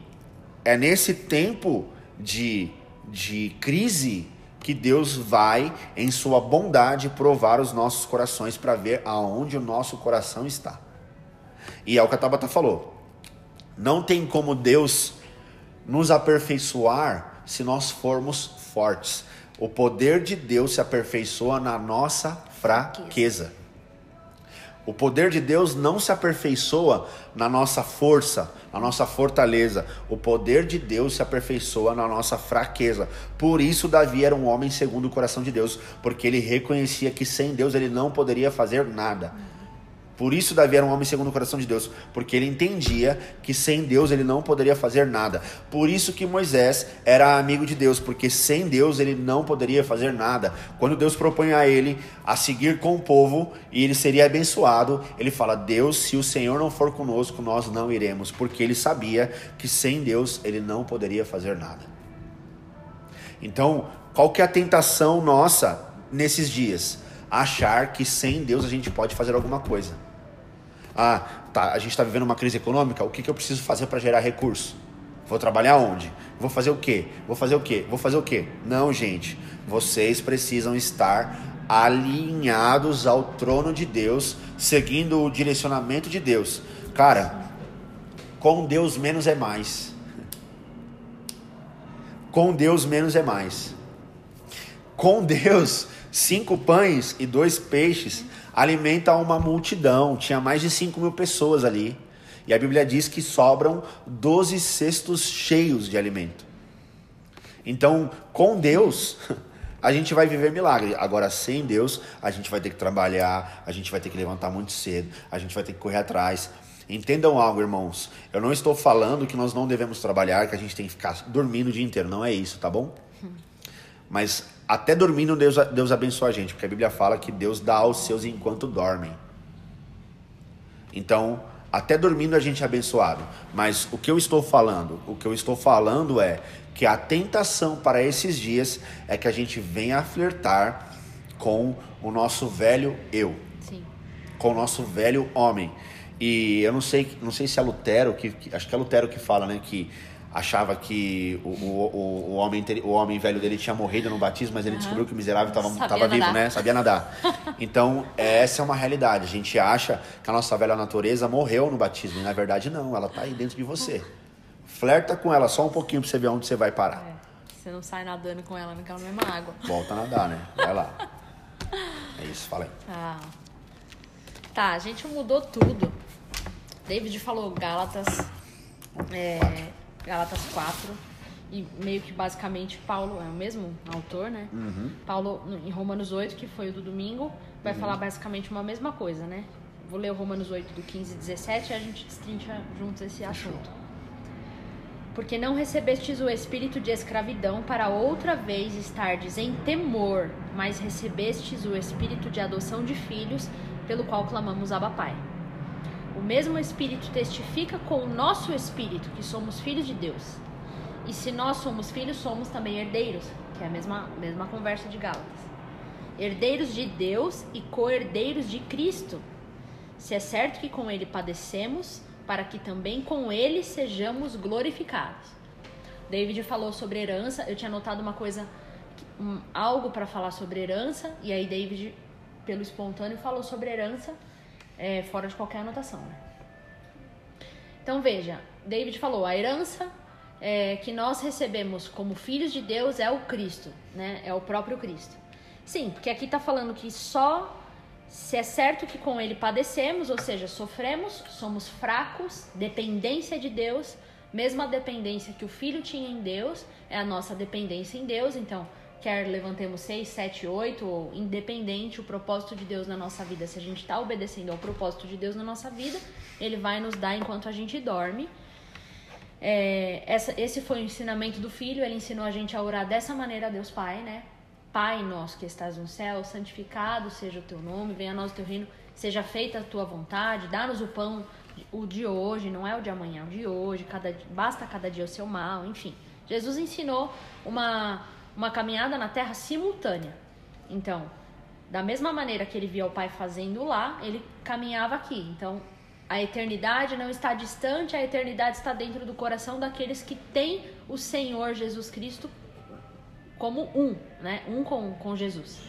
é nesse tempo de, de crise que Deus vai, em sua bondade, provar os nossos corações para ver aonde o nosso coração está. E é o que a Tabata falou. Não tem como Deus nos aperfeiçoar se nós formos fortes. O poder de Deus se aperfeiçoa na nossa fraqueza. O poder de Deus não se aperfeiçoa na nossa força, na nossa fortaleza. O poder de Deus se aperfeiçoa na nossa fraqueza. Por isso, Davi era um homem segundo o coração de Deus, porque ele reconhecia que sem Deus ele não poderia fazer nada. Por isso Davi era um homem segundo o coração de Deus, porque ele entendia que sem Deus ele não poderia fazer nada. Por isso que Moisés era amigo de Deus, porque sem Deus ele não poderia fazer nada. Quando Deus propõe a ele a seguir com o povo e ele seria abençoado, ele fala: "Deus, se o Senhor não for conosco, nós não iremos", porque ele sabia que sem Deus ele não poderia fazer nada. Então, qual que é a tentação nossa nesses dias? Achar que sem Deus a gente pode fazer alguma coisa. Ah, tá, a gente está vivendo uma crise econômica, o que, que eu preciso fazer para gerar recurso? Vou trabalhar onde? Vou fazer o quê? Vou fazer o quê? Vou fazer o quê? Não, gente. Vocês precisam estar alinhados ao trono de Deus, seguindo o direcionamento de Deus. Cara, com Deus menos é mais. Com Deus menos é mais. Com Deus cinco pães e dois peixes alimenta uma multidão. Tinha mais de cinco mil pessoas ali. E a Bíblia diz que sobram doze cestos cheios de alimento. Então, com Deus, a gente vai viver milagre. Agora, sem Deus, a gente vai ter que trabalhar, a gente vai ter que levantar muito cedo, a gente vai ter que correr atrás. Entendam algo, irmãos. Eu não estou falando que nós não devemos trabalhar, que a gente tem que ficar dormindo o dia inteiro. Não é isso, tá bom? Mas até dormindo, Deus, Deus abençoa a gente, porque a Bíblia fala que Deus dá aos seus enquanto dormem. Então, até dormindo a gente é abençoado. Mas o que eu estou falando? O que eu estou falando é que a tentação para esses dias é que a gente venha a flertar com o nosso velho eu. Sim. Com o nosso velho homem. E eu não sei, não sei se é Lutero, que, que acho que é Lutero que fala, né, que achava que o, o, o, homem, o homem velho dele tinha morrido no batismo, mas ele uhum. descobriu que o miserável estava vivo, né? Sabia nadar. Então, essa é uma realidade. A gente acha que a nossa velha natureza morreu no batismo, e na verdade não, ela está aí dentro de você. Flerta com ela só um pouquinho para você ver onde você vai parar. É, você não sai nadando com ela naquela mesma água. Volta a nadar, né? Vai lá. É isso, fala aí. Ah. Tá, a gente mudou tudo. David falou Gálatas. É, Galatas 4. E meio que basicamente Paulo é o mesmo autor, né? Uhum. Paulo, em Romanos 8, que foi o do domingo, vai uhum. falar basicamente uma mesma coisa, né? Vou ler o Romanos 8 do 15 e 17 e a gente destrincha juntos esse assunto. Porque não recebestes o espírito de escravidão para outra vez estardes em temor, mas recebestes o espírito de adoção de filhos, pelo qual clamamos Abba Pai. O mesmo Espírito testifica com o nosso espírito que somos filhos de Deus. E se nós somos filhos, somos também herdeiros, que é a mesma, mesma conversa de Gálatas. Herdeiros de Deus e co-herdeiros de Cristo. Se é certo que com ele padecemos, para que também com ele sejamos glorificados. David falou sobre herança, eu tinha notado uma coisa, um, algo para falar sobre herança, e aí David, pelo espontâneo, falou sobre herança é, fora de qualquer anotação. Né? Então veja, David falou, a herança é, que nós recebemos como filhos de Deus é o Cristo, né? É o próprio Cristo. Sim, porque aqui está falando que só se é certo que com ele padecemos, ou seja, sofremos, somos fracos, dependência de Deus, mesma dependência que o filho tinha em Deus, é a nossa dependência em Deus, então quer levantemos 6, 7, 8, ou independente o propósito de Deus na nossa vida, se a gente está obedecendo ao propósito de Deus na nossa vida, Ele vai nos dar enquanto a gente dorme. É, essa, esse foi o ensinamento do Filho, ele ensinou a gente a orar dessa maneira a Deus Pai, né? Pai nosso que estás no céu, santificado seja o teu nome, venha a nós o teu reino, seja feita a tua vontade, dá-nos o pão, o de hoje, não é o de amanhã, o de hoje, cada, basta cada dia o seu mal, enfim. Jesus ensinou uma uma caminhada na terra simultânea. Então, da mesma maneira que ele via o pai fazendo lá, ele caminhava aqui. Então, A eternidade não está distante, a eternidade está dentro do coração daqueles que têm o Senhor Jesus Cristo como um, né? Um com, com Jesus.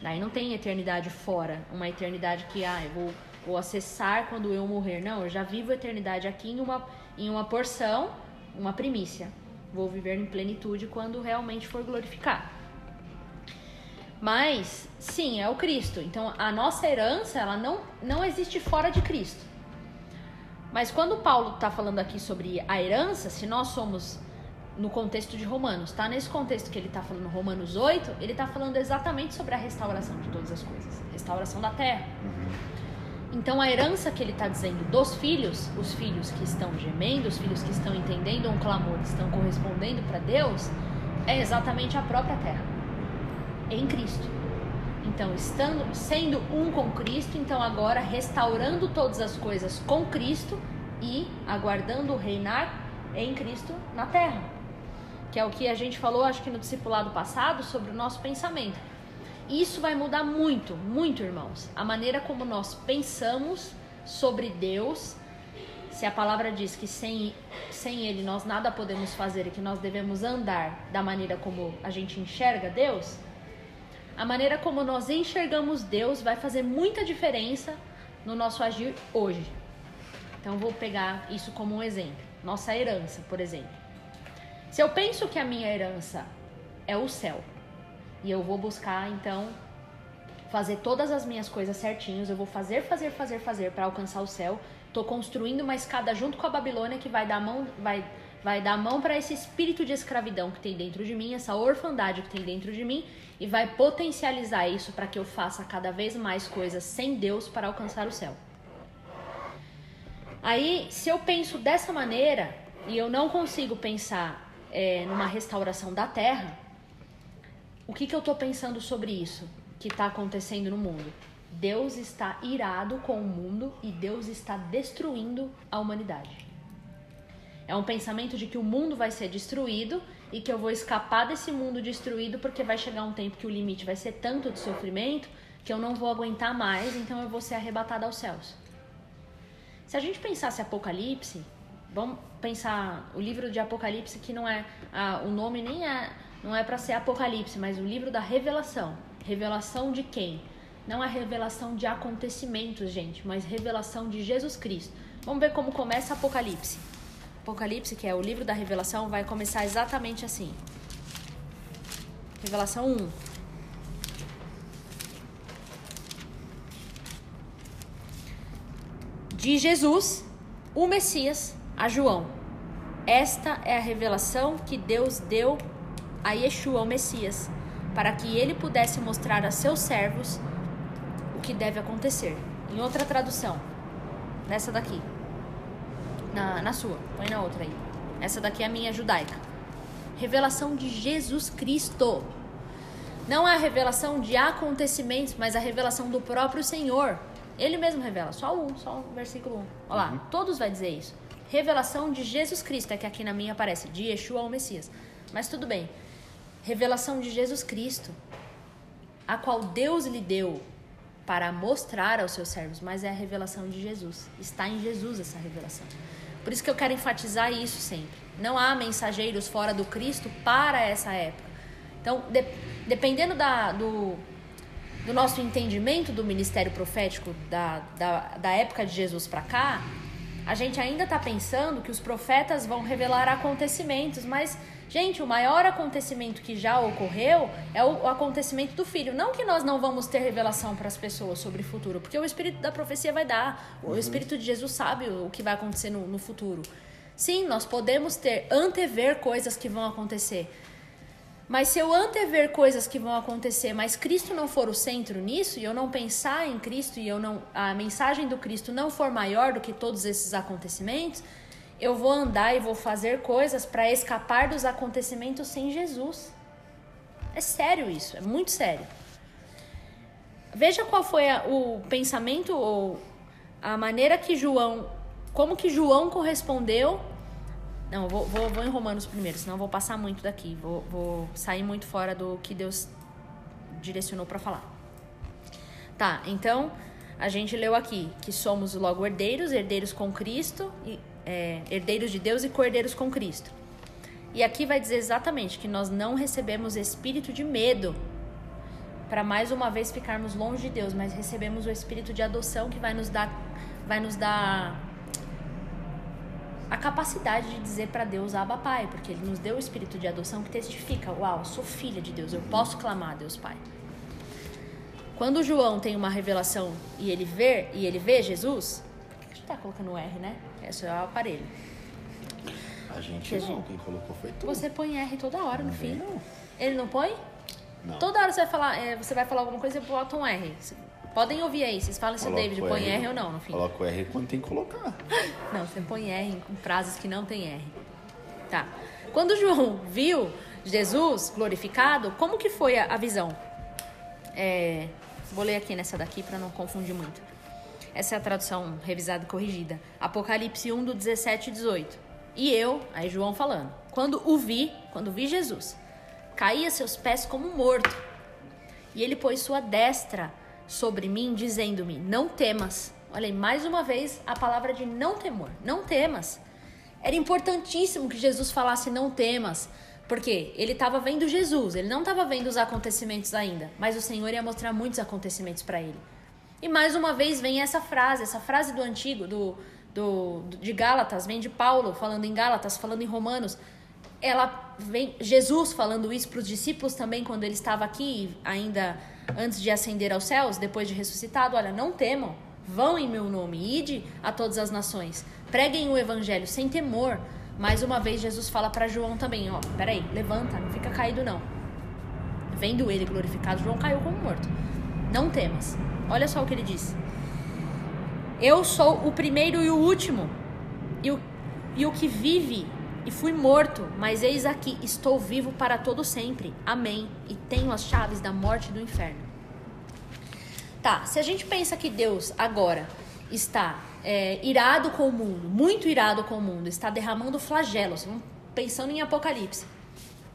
Daí não tem eternidade fora, uma eternidade que, ah, eu vou, vou acessar quando eu morrer. Não, eu já vivo a eternidade aqui em uma, em uma porção, uma primícia. Vou viver em plenitude quando realmente for glorificar. Mas, sim, é o Cristo. Então, a nossa herança, ela não, não existe fora de Cristo. Mas quando Paulo está falando aqui sobre a herança, se nós somos no contexto de Romanos, tá? Nesse contexto que ele está falando, Romanos 8, ele está falando exatamente sobre a restauração de todas as coisas, restauração da terra. Então a herança que ele está dizendo dos filhos, os filhos que estão gemendo, os filhos que estão entendendo um clamor, estão correspondendo para Deus, é exatamente a própria terra, em Cristo. Então, estando, sendo um com Cristo, então agora restaurando todas as coisas com Cristo e aguardando reinar em Cristo na terra que é o que a gente falou, acho que no discipulado passado, sobre o nosso pensamento. Isso vai mudar muito, muito, irmãos. A maneira como nós pensamos sobre Deus. Se a palavra diz que sem, sem Ele nós nada podemos fazer e que nós devemos andar da maneira como a gente enxerga Deus, a maneira como nós enxergamos Deus vai fazer muita diferença no nosso agir hoje. Então, vou pegar isso como um exemplo. Nossa herança, por exemplo. Se eu penso que a minha herança é o céu e eu vou buscar então fazer todas as minhas coisas certinhos, eu vou fazer, fazer, fazer, fazer para alcançar o céu. Tô construindo uma escada junto com a Babilônia que vai dar mão, vai, vai dar mão para esse espírito de escravidão que tem dentro de mim, essa orfandade que tem dentro de mim e vai potencializar isso para que eu faça cada vez mais coisas sem Deus para alcançar o céu. Aí, se eu penso dessa maneira e eu não consigo pensar é, numa restauração da terra, o que, que eu estou pensando sobre isso que está acontecendo no mundo? Deus está irado com o mundo e Deus está destruindo a humanidade. É um pensamento de que o mundo vai ser destruído e que eu vou escapar desse mundo destruído porque vai chegar um tempo que o limite vai ser tanto de sofrimento que eu não vou aguentar mais, então eu vou ser arrebatado aos céus. Se a gente pensasse Apocalipse, Vamos pensar o livro de Apocalipse que não é ah, o nome nem é não é para ser Apocalipse, mas o livro da revelação. Revelação de quem? Não é revelação de acontecimentos, gente, mas revelação de Jesus Cristo. Vamos ver como começa Apocalipse. Apocalipse, que é o livro da revelação, vai começar exatamente assim. Revelação 1. De Jesus, o Messias, a João. Esta é a revelação que Deus deu a Yeshua, o Messias, para que ele pudesse mostrar a seus servos o que deve acontecer. Em outra tradução, nessa daqui, na, na sua, põe na outra aí. Essa daqui é a minha judaica. Revelação de Jesus Cristo. Não é a revelação de acontecimentos, mas a revelação do próprio Senhor. Ele mesmo revela, só um, só o versículo 1. Olha lá, uhum. todos vai dizer isso revelação de Jesus Cristo, é que aqui na minha aparece, de Yeshua ao Messias. Mas tudo bem. Revelação de Jesus Cristo, a qual Deus lhe deu para mostrar aos seus servos, mas é a revelação de Jesus. Está em Jesus essa revelação. Por isso que eu quero enfatizar isso sempre. Não há mensageiros fora do Cristo para essa época. Então, de, dependendo da, do, do nosso entendimento do ministério profético da, da, da época de Jesus para cá, a gente ainda está pensando que os profetas vão revelar acontecimentos, mas, gente, o maior acontecimento que já ocorreu é o, acontecimento do filho. Não que nós não vamos ter revelação para as pessoas sobre o futuro, porque o espírito da profecia vai dar, o uhum. espírito de Jesus sabe o que vai acontecer no, no futuro. Sim, nós podemos ter antever coisas que vão acontecer. Mas se eu antever coisas que vão acontecer, mas Cristo não for o centro nisso, e eu não pensar em Cristo e eu não a mensagem do Cristo não for maior do que todos esses acontecimentos, eu vou andar e vou fazer coisas para escapar dos acontecimentos sem Jesus. É sério isso, é muito sério. Veja qual foi a, o pensamento ou a maneira que João, como que João correspondeu não, vou, vou, vou em Romanos primeiro, senão vou passar muito daqui. Vou, vou sair muito fora do que Deus direcionou para falar. Tá, então, a gente leu aqui que somos logo herdeiros, herdeiros com Cristo, e, é, herdeiros de Deus e co-herdeiros com Cristo. E aqui vai dizer exatamente que nós não recebemos espírito de medo para mais uma vez ficarmos longe de Deus, mas recebemos o espírito de adoção que vai nos dar vai nos dar a capacidade de dizer para Deus Abba Pai, porque ele nos deu o espírito de adoção que testifica, uau, sou filha de Deus, eu posso clamar a Deus Pai. Quando João tem uma revelação e ele vê e ele vê Jesus, por que a gente tá colocando R, né? Esse é o aparelho. A gente Que não, gente- quem colocou foi tu. Você põe R toda hora no Não fim. não. Ele não põe? Não. Toda hora você vai falar, é, você vai falar alguma coisa, você bota um R. Podem ouvir aí, vocês falam se o David põe R ou não no fim. Coloca o R quando tem que colocar. Não, você põe R em frases que não tem R. Tá. Quando João viu Jesus glorificado, como que foi a, a visão? É, vou ler aqui nessa daqui para não confundir muito. Essa é a tradução revisada e corrigida. Apocalipse 1, do 17 e 18. E eu, aí João falando, quando o vi, quando vi Jesus, caí a seus pés como morto. E ele pôs sua destra sobre mim, dizendo-me: Não temas. Olha aí, mais uma vez a palavra de não temor. Não temas. Era importantíssimo que Jesus falasse não temas, porque ele estava vendo Jesus, ele não estava vendo os acontecimentos ainda, mas o Senhor ia mostrar muitos acontecimentos para ele. E mais uma vez vem essa frase, essa frase do antigo, do, do, de Gálatas, vem de Paulo falando em Gálatas, falando em Romanos. Ela vem Jesus falando isso para os discípulos também quando ele estava aqui, ainda antes de ascender aos céus, depois de ressuscitado. Olha, não temam, vão em meu nome, ide a todas as nações, preguem o evangelho sem temor. Mais uma vez Jesus fala para João também, ó, peraí, levanta, não fica caído não. Vendo ele glorificado, João caiu como morto. Não temas. Olha só o que ele disse. Eu sou o primeiro e o último, e o, e o que vive, e fui morto, mas eis aqui, estou vivo para todo sempre. Amém. E tenho as chaves da morte e do inferno. Tá, se a gente pensa que Deus agora está é, irado com o mundo, muito irado com o mundo, está derramando flagelos, pensando em Apocalipse.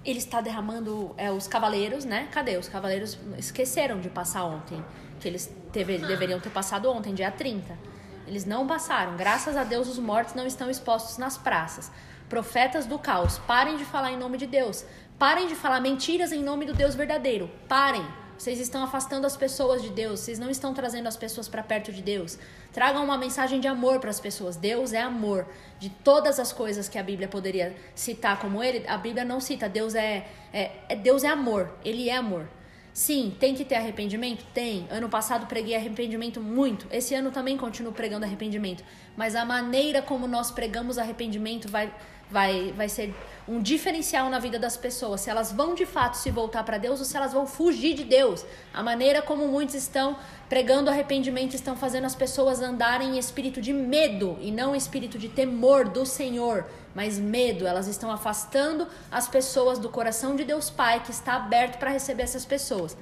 Ele está derramando é, os cavaleiros, né? Cadê? Os cavaleiros esqueceram de passar ontem. Que eles teve- deveriam ter passado ontem, dia 30. Eles não passaram. Graças a Deus, os mortos não estão expostos nas praças. Profetas do caos, parem de falar em nome de Deus. Parem de falar mentiras em nome do Deus verdadeiro. Parem. Vocês estão afastando as pessoas de Deus. Vocês não estão trazendo as pessoas para perto de Deus. Tragam uma mensagem de amor para as pessoas. Deus é amor. De todas as coisas que a Bíblia poderia citar como ele, a Bíblia não cita. Deus é, é, é- Deus é amor. Ele é amor. Sim, tem que ter arrependimento? Tem. Ano passado preguei arrependimento muito. Esse ano também continuo pregando arrependimento. Mas a maneira como nós pregamos arrependimento vai, vai, vai ser um diferencial na vida das pessoas. Se elas vão de fato se voltar para Deus ou se elas vão fugir de Deus. A maneira como muitos estão pregando arrependimento estão fazendo as pessoas andarem em espírito de medo e não espírito de temor do Senhor, mas medo. Elas estão afastando as pessoas do coração de Deus Pai que está aberto para receber essas pessoas.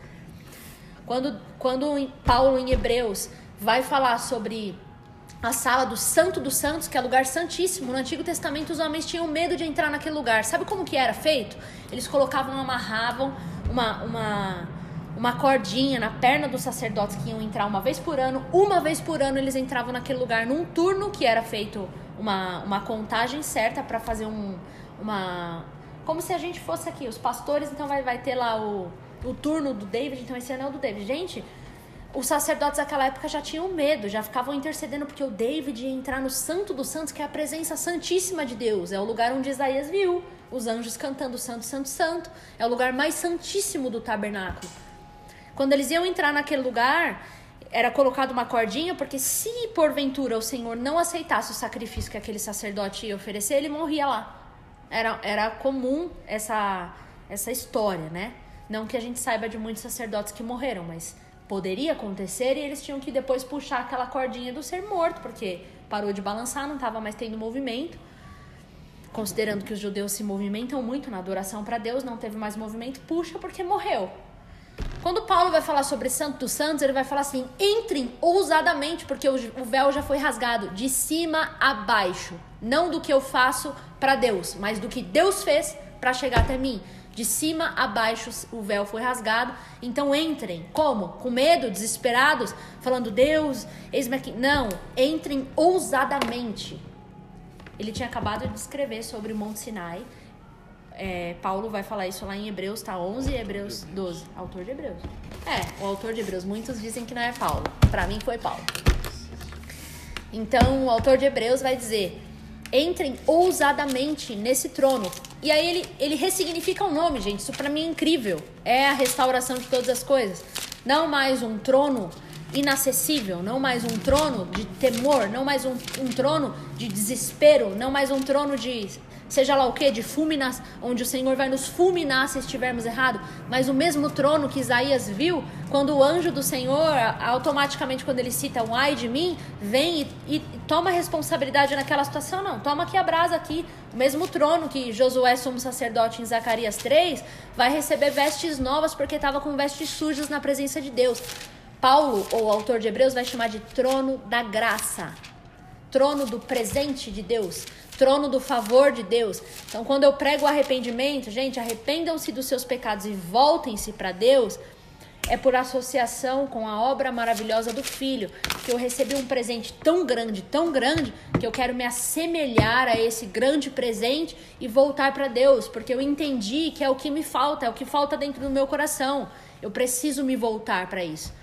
Quando, quando Paulo em Hebreus vai falar sobre a sala do Santo dos Santos, que é lugar santíssimo, no Antigo Testamento os homens tinham medo de entrar naquele lugar. Sabe como que era feito? Eles colocavam, amarravam uma, uma, uma cordinha na perna dos sacerdotes que iam entrar uma vez por ano. Uma vez por ano eles entravam naquele lugar num turno que era feito uma, uma contagem certa para fazer um, uma... Como se a gente fosse aqui, os pastores, então vai, vai ter lá o, o turno do David, então esse ano é o do David. Gente, os sacerdotes daquela época já tinham medo, já ficavam intercedendo porque o David ia entrar no Santo dos Santos, que é a presença santíssima de Deus. É o lugar onde Isaías viu os anjos cantando Santo, Santo, Santo. É o lugar mais santíssimo do tabernáculo. Quando eles iam entrar naquele lugar, era colocado uma cordinha, porque se porventura o Senhor não aceitasse o sacrifício que aquele sacerdote ia oferecer, ele morria lá. Era, era comum essa, essa história, né? Não que a gente saiba de muitos sacerdotes que morreram, mas poderia acontecer e eles tinham que depois puxar aquela cordinha do ser morto, porque parou de balançar, não estava mais tendo movimento. Considerando que os judeus se movimentam muito na adoração para Deus, não teve mais movimento, puxa porque morreu. Quando Paulo vai falar sobre Santo dos Santos, ele vai falar assim: entrem ousadamente, porque o véu já foi rasgado de cima a baixo. Não do que eu faço para Deus, mas do que Deus fez para chegar até mim. De cima a baixo o véu foi rasgado. Então entrem. Como? Com medo, desesperados, falando: Deus, eis-me aqui. Não, entrem ousadamente. Ele tinha acabado de escrever sobre o Monte Sinai. É, Paulo vai falar isso lá em Hebreus, tá? 11 e Hebreus 12. Autor de Hebreus. É, o autor de Hebreus. Muitos dizem que não é Paulo. Para mim foi Paulo. Então, o autor de Hebreus vai dizer: entrem ousadamente nesse trono. E aí ele, ele ressignifica o nome, gente. Isso para mim é incrível. É a restauração de todas as coisas. Não mais um trono inacessível, não mais um trono de temor, não mais um, um trono de desespero, não mais um trono de seja lá o que, de fulminar, onde o Senhor vai nos fulminar se estivermos errados, mas o mesmo trono que Isaías viu, quando o anjo do Senhor, automaticamente quando ele cita um ai de mim, vem e, e toma responsabilidade naquela situação, não, toma aqui a brasa aqui, o mesmo trono que Josué, sumo sacerdote em Zacarias 3, vai receber vestes novas porque estava com vestes sujas na presença de Deus. Paulo, o autor de Hebreus, vai chamar de trono da graça, trono do presente de Deus, trono do favor de Deus. Então, quando eu prego arrependimento, gente, arrependam-se dos seus pecados e voltem-se para Deus. É por associação com a obra maravilhosa do Filho que eu recebi um presente tão grande, tão grande, que eu quero me assemelhar a esse grande presente e voltar para Deus, porque eu entendi que é o que me falta, é o que falta dentro do meu coração. Eu preciso me voltar para isso.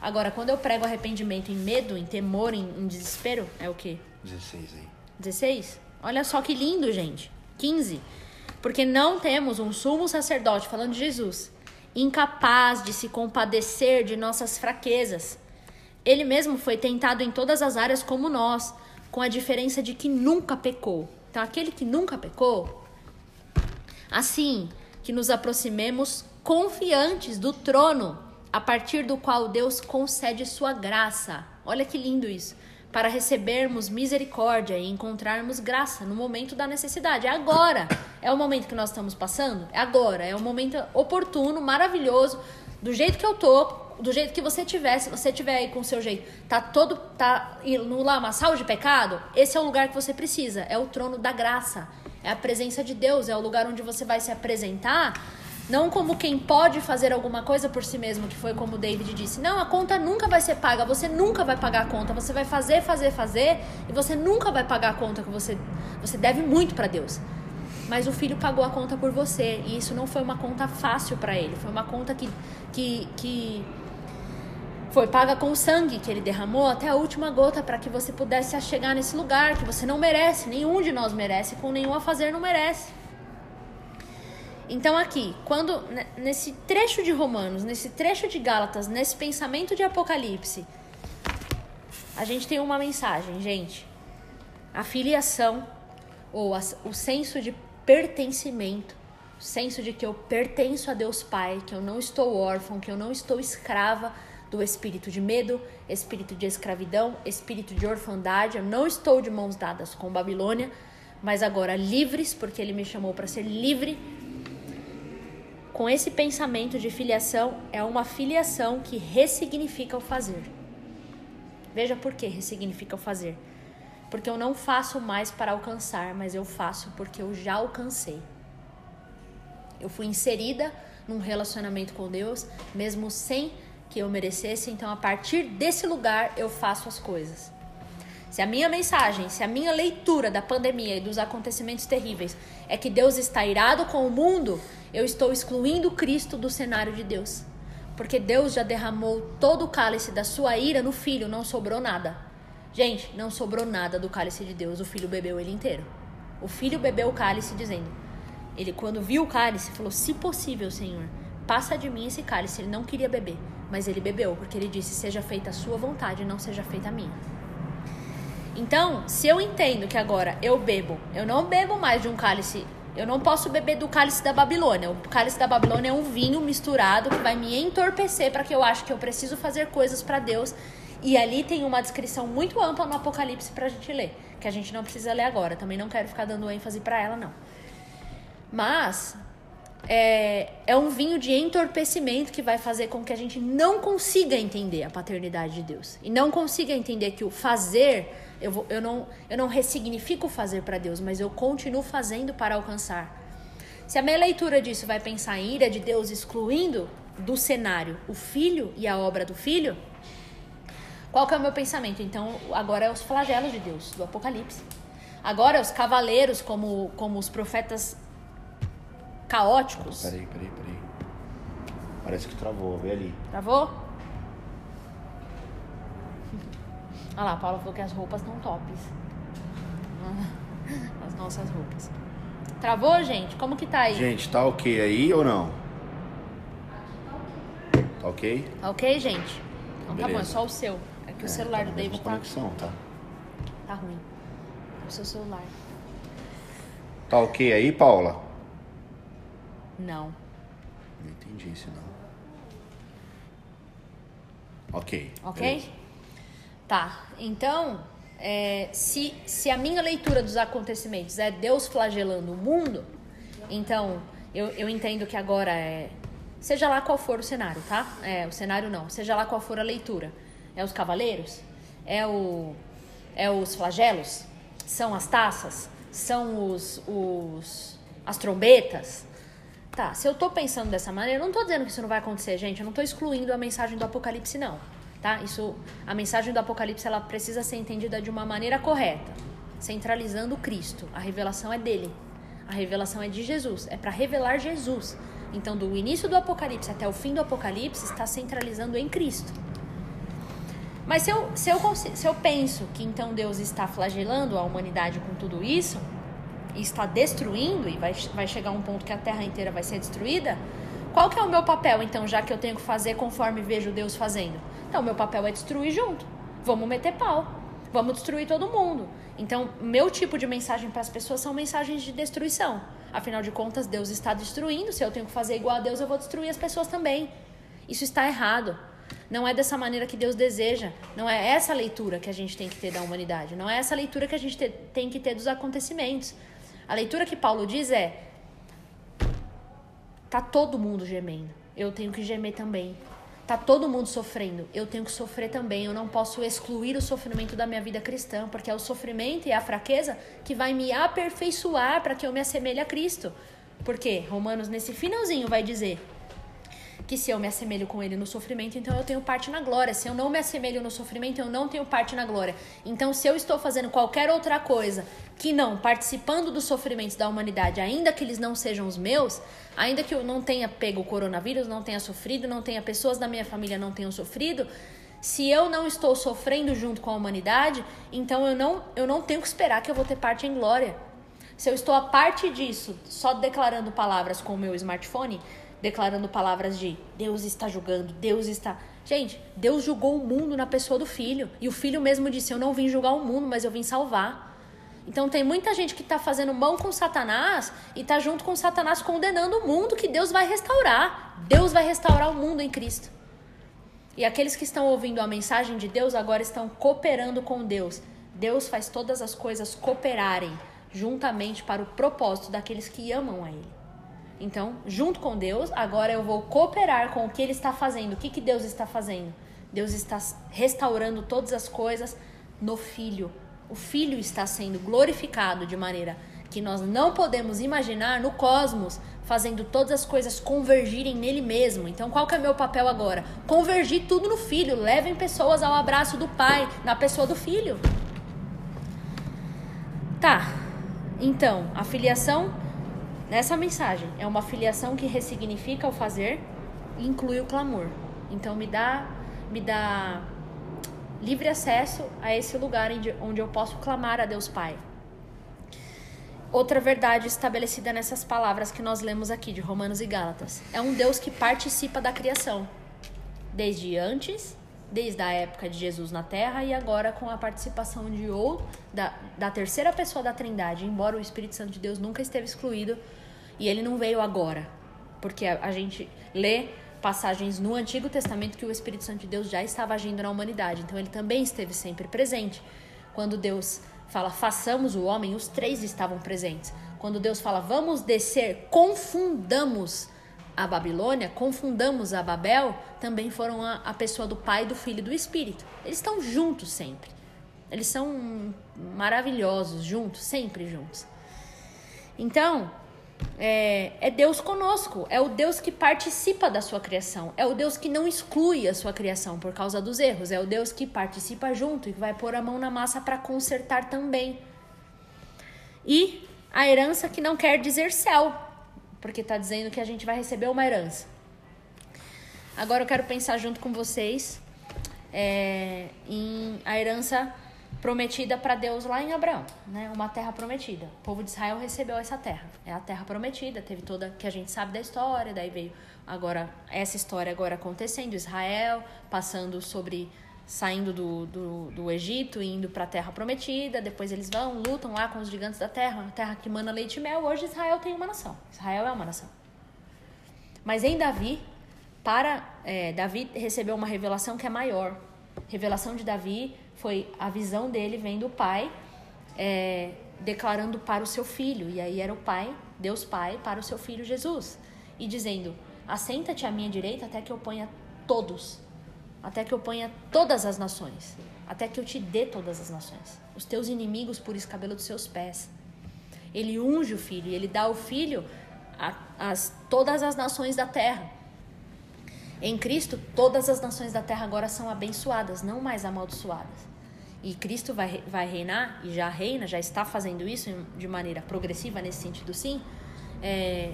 Agora, quando eu prego arrependimento em medo, em temor, em, em desespero, é o quê? 16 aí. 16? Olha só que lindo, gente. 15. Porque não temos um sumo sacerdote, falando de Jesus, incapaz de se compadecer de nossas fraquezas. Ele mesmo foi tentado em todas as áreas como nós, com a diferença de que nunca pecou. Então, aquele que nunca pecou, assim que nos aproximemos confiantes do trono, a partir do qual Deus concede sua graça. Olha que lindo isso para recebermos misericórdia e encontrarmos graça no momento da necessidade. É agora. É o momento que nós estamos passando? É agora. É o momento oportuno, maravilhoso, do jeito que eu tô, do jeito que você tiver, se você tiver aí com o seu jeito, tá todo tá no lamaçal de pecado, esse é o lugar que você precisa, é o trono da graça. É a presença de Deus, é o lugar onde você vai se apresentar não como quem pode fazer alguma coisa por si mesmo, que foi como o David disse. Não, a conta nunca vai ser paga, você nunca vai pagar a conta. Você vai fazer, fazer, fazer e você nunca vai pagar a conta que você você deve muito para Deus. Mas o filho pagou a conta por você e isso não foi uma conta fácil para ele, foi uma conta que que que foi paga com o sangue que ele derramou até a última gota para que você pudesse chegar nesse lugar que você não merece, nenhum de nós merece, com nenhum a fazer não merece. Então aqui, quando nesse trecho de Romanos, nesse trecho de Gálatas, nesse pensamento de Apocalipse, a gente tem uma mensagem, gente. A filiação ou o senso de pertencimento, o senso de que eu pertenço a Deus Pai, que eu não estou órfão, que eu não estou escrava do espírito de medo, espírito de escravidão, espírito de orfandade, eu não estou de mãos dadas com Babilônia, mas agora livres, porque ele me chamou para ser livre com esse pensamento de filiação, é uma filiação que ressignifica o fazer. Veja por que ressignifica o fazer. Porque eu não faço mais para alcançar, mas eu faço porque eu já alcancei. Eu fui inserida num relacionamento com Deus, mesmo sem que eu merecesse, então a partir desse lugar eu faço as coisas. Se a minha mensagem, se a minha leitura da pandemia e dos acontecimentos terríveis é que Deus está irado com o mundo, eu estou excluindo Cristo do cenário de Deus. Porque Deus já derramou todo o cálice da sua ira no filho, não sobrou nada. Gente, não sobrou nada do cálice de Deus, o filho bebeu ele inteiro. O filho bebeu o cálice dizendo: Ele, quando viu o cálice, falou: Se possível, Senhor, passa de mim esse cálice. Ele não queria beber, mas ele bebeu, porque ele disse: Seja feita a sua vontade, não seja feita a minha. Então, se eu entendo que agora eu bebo, eu não bebo mais de um cálice eu não posso beber do cálice da Babilônia. O cálice da Babilônia é um vinho misturado que vai me entorpecer para que eu acho que eu preciso fazer coisas para Deus. E ali tem uma descrição muito ampla no Apocalipse para a gente ler, que a gente não precisa ler agora. Também não quero ficar dando ênfase para ela, não. Mas é, é um vinho de entorpecimento que vai fazer com que a gente não consiga entender a paternidade de Deus. E não consiga entender que o fazer eu, vou, eu, não, eu não ressignifico fazer para Deus, mas eu continuo fazendo para alcançar. Se a minha leitura disso vai pensar em ira de Deus excluindo do cenário o filho e a obra do filho, qual que é o meu pensamento? Então, agora é os flagelos de Deus, do Apocalipse. Agora, os cavaleiros, como, como os profetas caóticos. Peraí, peraí, peraí. Parece que travou, vê ali. Travou? Olha lá, a Paula falou que as roupas estão tops. As nossas roupas. Travou, gente? Como que tá aí? Gente, tá ok aí ou não? Tá ok? Tá ok, gente? Então tá bom, é Beleza. só o seu. É que o celular tá do David tá, conexão, tá? tá ruim. É o seu celular. Tá ok aí, Paula? Não. Não entendi isso não. Ok. Ok? beleza. Tá. Então, é, se, se a minha leitura dos acontecimentos é Deus flagelando o mundo, então eu, eu entendo que agora é. Seja lá qual for o cenário, tá? É, o cenário não. Seja lá qual for a leitura. É os cavaleiros? É, o, é os flagelos? São as taças? São os, os as trombetas? Tá, se eu tô pensando dessa maneira, eu não tô dizendo que isso não vai acontecer, gente. Eu não tô excluindo a mensagem do Apocalipse, não. Tá? Isso, a mensagem do Apocalipse ela precisa ser entendida de uma maneira correta, centralizando Cristo. A revelação é dele. A revelação é de Jesus. É para revelar Jesus. Então, do início do Apocalipse até o fim do Apocalipse, está centralizando em Cristo. Mas se eu, se eu, se eu penso que então Deus está flagelando a humanidade com tudo isso, e está destruindo, e vai, vai chegar um ponto que a terra inteira vai ser destruída, qual que é o meu papel, então, já que eu tenho que fazer conforme vejo Deus fazendo? Então, meu papel é destruir junto. Vamos meter pau. Vamos destruir todo mundo. Então, meu tipo de mensagem para as pessoas são mensagens de destruição. Afinal de contas, Deus está destruindo. Se eu tenho que fazer igual a Deus, eu vou destruir as pessoas também. Isso está errado. Não é dessa maneira que Deus deseja. Não é essa leitura que a gente tem que ter da humanidade. Não é essa leitura que a gente te- tem que ter dos acontecimentos. A leitura que Paulo diz é: tá todo mundo gemendo. Eu tenho que gemer também. Tá todo mundo sofrendo. Eu tenho que sofrer também. Eu não posso excluir o sofrimento da minha vida cristã, porque é o sofrimento e a fraqueza que vai me aperfeiçoar para que eu me assemelhe a Cristo. Porque Romanos nesse finalzinho vai dizer que se eu me assemelho com ele no sofrimento, então eu tenho parte na glória. Se eu não me assemelho no sofrimento, eu não tenho parte na glória. Então, se eu estou fazendo qualquer outra coisa que não participando dos sofrimentos da humanidade, ainda que eles não sejam os meus, ainda que eu não tenha pego o coronavírus, não tenha sofrido, não tenha pessoas da minha família não tenham sofrido, se eu não estou sofrendo junto com a humanidade, então eu não, eu não tenho que esperar que eu vou ter parte em glória. Se eu estou a parte disso, só declarando palavras com o meu smartphone, declarando palavras de Deus está julgando, Deus está. Gente, Deus julgou o mundo na pessoa do filho. E o filho mesmo disse: Eu não vim julgar o mundo, mas eu vim salvar. Então tem muita gente que está fazendo mão com Satanás e está junto com Satanás condenando o mundo que Deus vai restaurar. Deus vai restaurar o mundo em Cristo. E aqueles que estão ouvindo a mensagem de Deus agora estão cooperando com Deus. Deus faz todas as coisas cooperarem juntamente para o propósito daqueles que amam a Ele. Então, junto com Deus, agora eu vou cooperar com o que Ele está fazendo. O que, que Deus está fazendo? Deus está restaurando todas as coisas no Filho. O Filho está sendo glorificado de maneira que nós não podemos imaginar no cosmos, fazendo todas as coisas convergirem nele mesmo. Então, qual que é meu papel agora? Convergir tudo no Filho. Levem pessoas ao abraço do Pai, na pessoa do Filho. Tá. Então, a filiação nessa mensagem é uma filiação que ressignifica o fazer e inclui o clamor. Então, me dá, me dá livre acesso a esse lugar onde- eu posso clamar a Deus Pai. Outra verdade estabelecida nessas palavras que nós lemos aqui de Romanos e Gálatas é um Deus que participa da criação, desde antes, desde a época de Jesus na Terra e agora com a participação de ou da, da terceira pessoa da Trindade, embora o Espírito Santo de Deus nunca esteve excluído e ele não veio agora, porque a, a gente lê passagens no Antigo Testamento que o Espírito Santo de Deus já estava agindo na humanidade, então ele também esteve sempre presente. Quando Deus fala façamos o homem, os três estavam presentes. Quando Deus fala vamos descer, confundamos a Babilônia, confundamos a Babel, também foram a, a pessoa do Pai, do Filho e do Espírito. Eles estão juntos sempre. Eles são maravilhosos, juntos, sempre juntos. Então, é, é, Deus conosco, é o Deus que participa da sua criação, é o Deus que não exclui a sua criação por causa dos erros, é o Deus que participa junto e vai pôr a mão na massa para consertar também. E a herança que não quer dizer céu, porque está dizendo que a gente vai receber uma herança. Agora eu quero pensar junto com vocês é, em a herança prometida para Deus lá em Abraão, né? Uma terra prometida. O povo de Israel recebeu essa terra. É a terra prometida, teve toda que a gente sabe da história, daí veio agora essa história agora acontecendo, Israel passando sobre saindo do, do, do Egito e indo para a terra prometida, depois eles vão, lutam lá com os gigantes da terra, a terra que mana leite e mel. Hoje Israel tem uma nação. Israel é uma nação. Mas em Davi, para é, Davi recebeu uma revelação que é maior. Revelação de Davi foi a visão dele vendo o pai é, declarando para o seu filho. E aí era o pai, Deus Pai, para o seu filho Jesus. E dizendo: Assenta-te à minha direita até que eu ponha todos, até que eu ponha todas as nações, até que eu te dê todas as nações, os teus inimigos por escabelo dos seus pés. Ele unge o filho, ele dá o filho a, as, todas as nações da terra. Em Cristo, todas as nações da terra agora são abençoadas, não mais amaldiçoadas. E Cristo vai, vai reinar, e já reina, já está fazendo isso de maneira progressiva nesse sentido, sim. É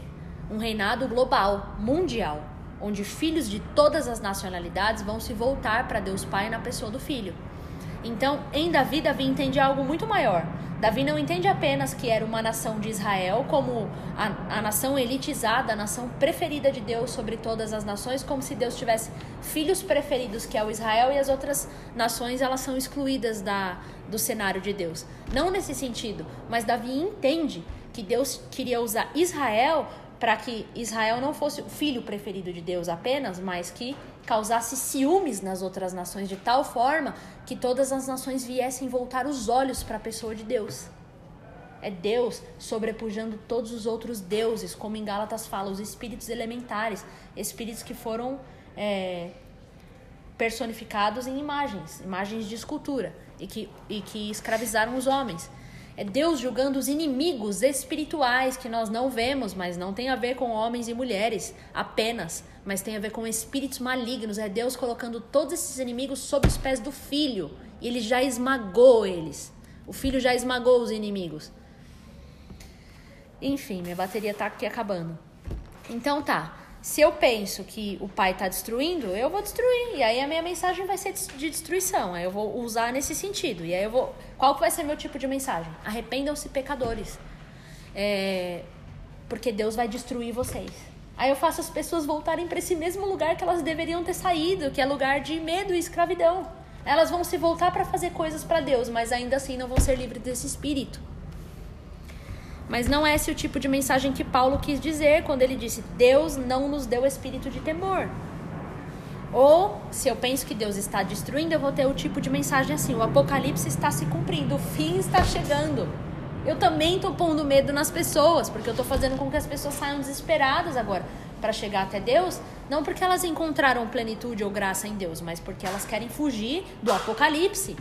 um reinado global, mundial, onde filhos de todas as nacionalidades vão se voltar para Deus Pai na pessoa do Filho. Então, em Davi, Davi entende algo muito maior. Davi não entende apenas que era uma nação de Israel como a, a nação elitizada, a nação preferida de Deus sobre todas as nações, como se Deus tivesse filhos preferidos, que é o Israel, e as outras nações elas são excluídas da, do cenário de Deus. Não nesse sentido, mas Davi entende que Deus queria usar Israel para que Israel não fosse o filho preferido de Deus apenas, mas que causasse ciúmes nas outras nações de tal forma que todas as nações viessem voltar os olhos para a pessoa de Deus. É Deus sobrepujando todos os outros deuses, como em Gálatas fala, os espíritos elementares, espíritos que foram é, personificados em imagens, imagens de escultura, e que, e que escravizaram os homens. É Deus julgando os inimigos espirituais que nós não vemos, mas não tem a ver com homens e mulheres apenas, mas tem a ver com espíritos malignos. É Deus colocando todos esses inimigos sob os pés do filho. E ele já esmagou eles. O filho já esmagou os inimigos. Enfim, minha bateria tá aqui acabando. Então tá. Se eu penso que o pai está destruindo, eu vou destruir. E aí a minha mensagem vai ser de destruição. Aí eu vou usar nesse sentido. E aí eu vou. Qual vai ser meu tipo de mensagem? Arrependam-se, pecadores. É... Porque Deus vai destruir vocês. Aí eu faço as pessoas voltarem para esse mesmo lugar que elas deveriam ter saído, que é lugar de medo e escravidão. Elas vão se voltar para fazer coisas para Deus, mas ainda assim não vão ser livres desse espírito. Mas não é esse o tipo de mensagem que Paulo quis dizer quando ele disse: Deus não nos deu espírito de temor. Ou, se eu penso que Deus está destruindo, eu vou ter o tipo de mensagem assim: o apocalipse está se cumprindo, o fim está chegando. Eu também estou pondo medo nas pessoas, porque eu estou fazendo com que as pessoas saiam desesperadas agora para chegar até Deus, não porque elas encontraram plenitude ou graça em Deus, mas porque elas querem fugir do apocalipse,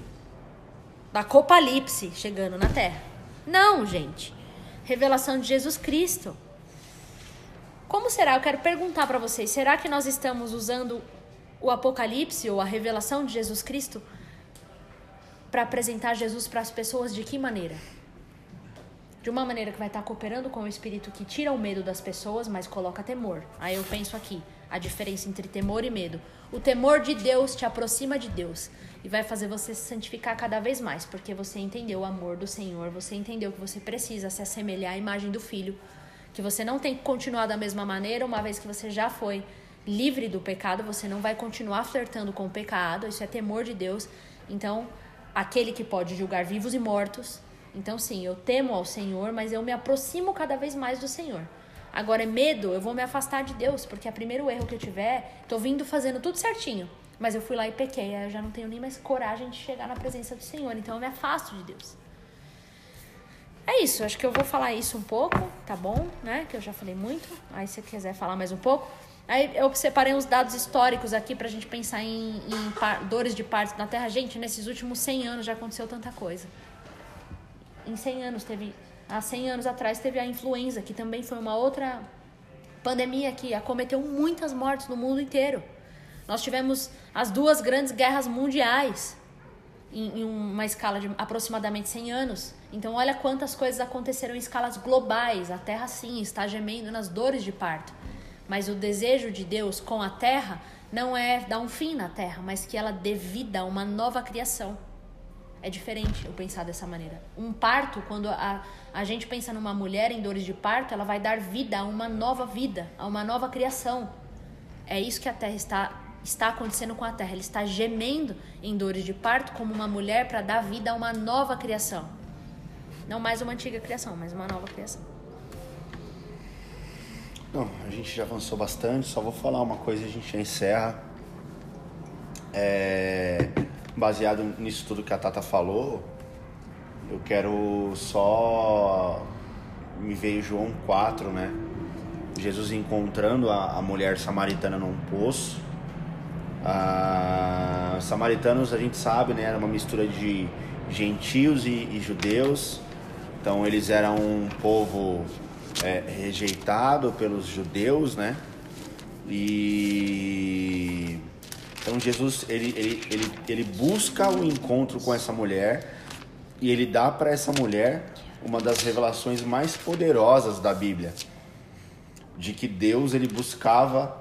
da copalipse chegando na terra. Não, gente revelação de Jesus Cristo. Como será? Eu quero perguntar para vocês: será que nós estamos usando o Apocalipse ou a revelação de Jesus Cristo para apresentar Jesus para as pessoas de que maneira? De uma maneira que vai estar cooperando com o Espírito que tira o medo das pessoas, mas coloca temor. Aí eu penso aqui a diferença entre temor e medo. O temor de Deus te aproxima de Deus e vai fazer você se santificar cada vez mais, porque você entendeu o amor do Senhor, você entendeu que você precisa se assemelhar à imagem do Filho, que você não tem que continuar da mesma maneira, uma vez que você já foi livre do pecado, você não vai continuar flertando com o pecado, isso é temor de Deus. Então, aquele que pode julgar vivos e mortos. Então, sim, eu temo ao Senhor, mas eu me aproximo cada vez mais do Senhor. Agora, é medo, eu vou me afastar de Deus, porque é o primeiro erro que eu tiver, tô vindo fazendo tudo certinho. Mas eu fui lá e pequei, aí eu já não tenho nem mais coragem de chegar na presença do Senhor, então eu me afasto de Deus. É isso, acho que eu vou falar isso um pouco, tá bom? Né? Que eu já falei muito. Aí se quiser falar mais um pouco. Aí eu separei uns dados históricos aqui pra gente pensar em, em par, dores de partos na Terra. Gente, nesses últimos 100 anos já aconteceu tanta coisa. Em 100 anos teve há 100 anos atrás teve a influenza, que também foi uma outra pandemia que acometeu muitas mortes no mundo inteiro. Nós tivemos as duas grandes guerras mundiais em, em uma escala de aproximadamente 100 anos. Então, olha quantas coisas aconteceram em escalas globais. A Terra, sim, está gemendo nas dores de parto. Mas o desejo de Deus com a Terra não é dar um fim na Terra, mas que ela dê vida a uma nova criação. É diferente eu pensar dessa maneira. Um parto, quando a, a gente pensa numa mulher em dores de parto, ela vai dar vida a uma nova vida, a uma nova criação. É isso que a Terra está está acontecendo com a terra. Ele está gemendo em dores de parto como uma mulher para dar vida a uma nova criação. Não mais uma antiga criação, mas uma nova criação. Não, a gente já avançou bastante, só vou falar uma coisa e a gente já encerra. É, baseado nisso tudo que a Tata falou, eu quero só. Me veio João 4, né? Jesus encontrando a, a mulher samaritana num poço ah, samaritanos a gente sabe, né, era uma mistura de gentios e, e judeus. Então eles eram um povo é, rejeitado pelos judeus, né? E então Jesus ele, ele, ele, ele busca o encontro com essa mulher e ele dá para essa mulher uma das revelações mais poderosas da Bíblia, de que Deus ele buscava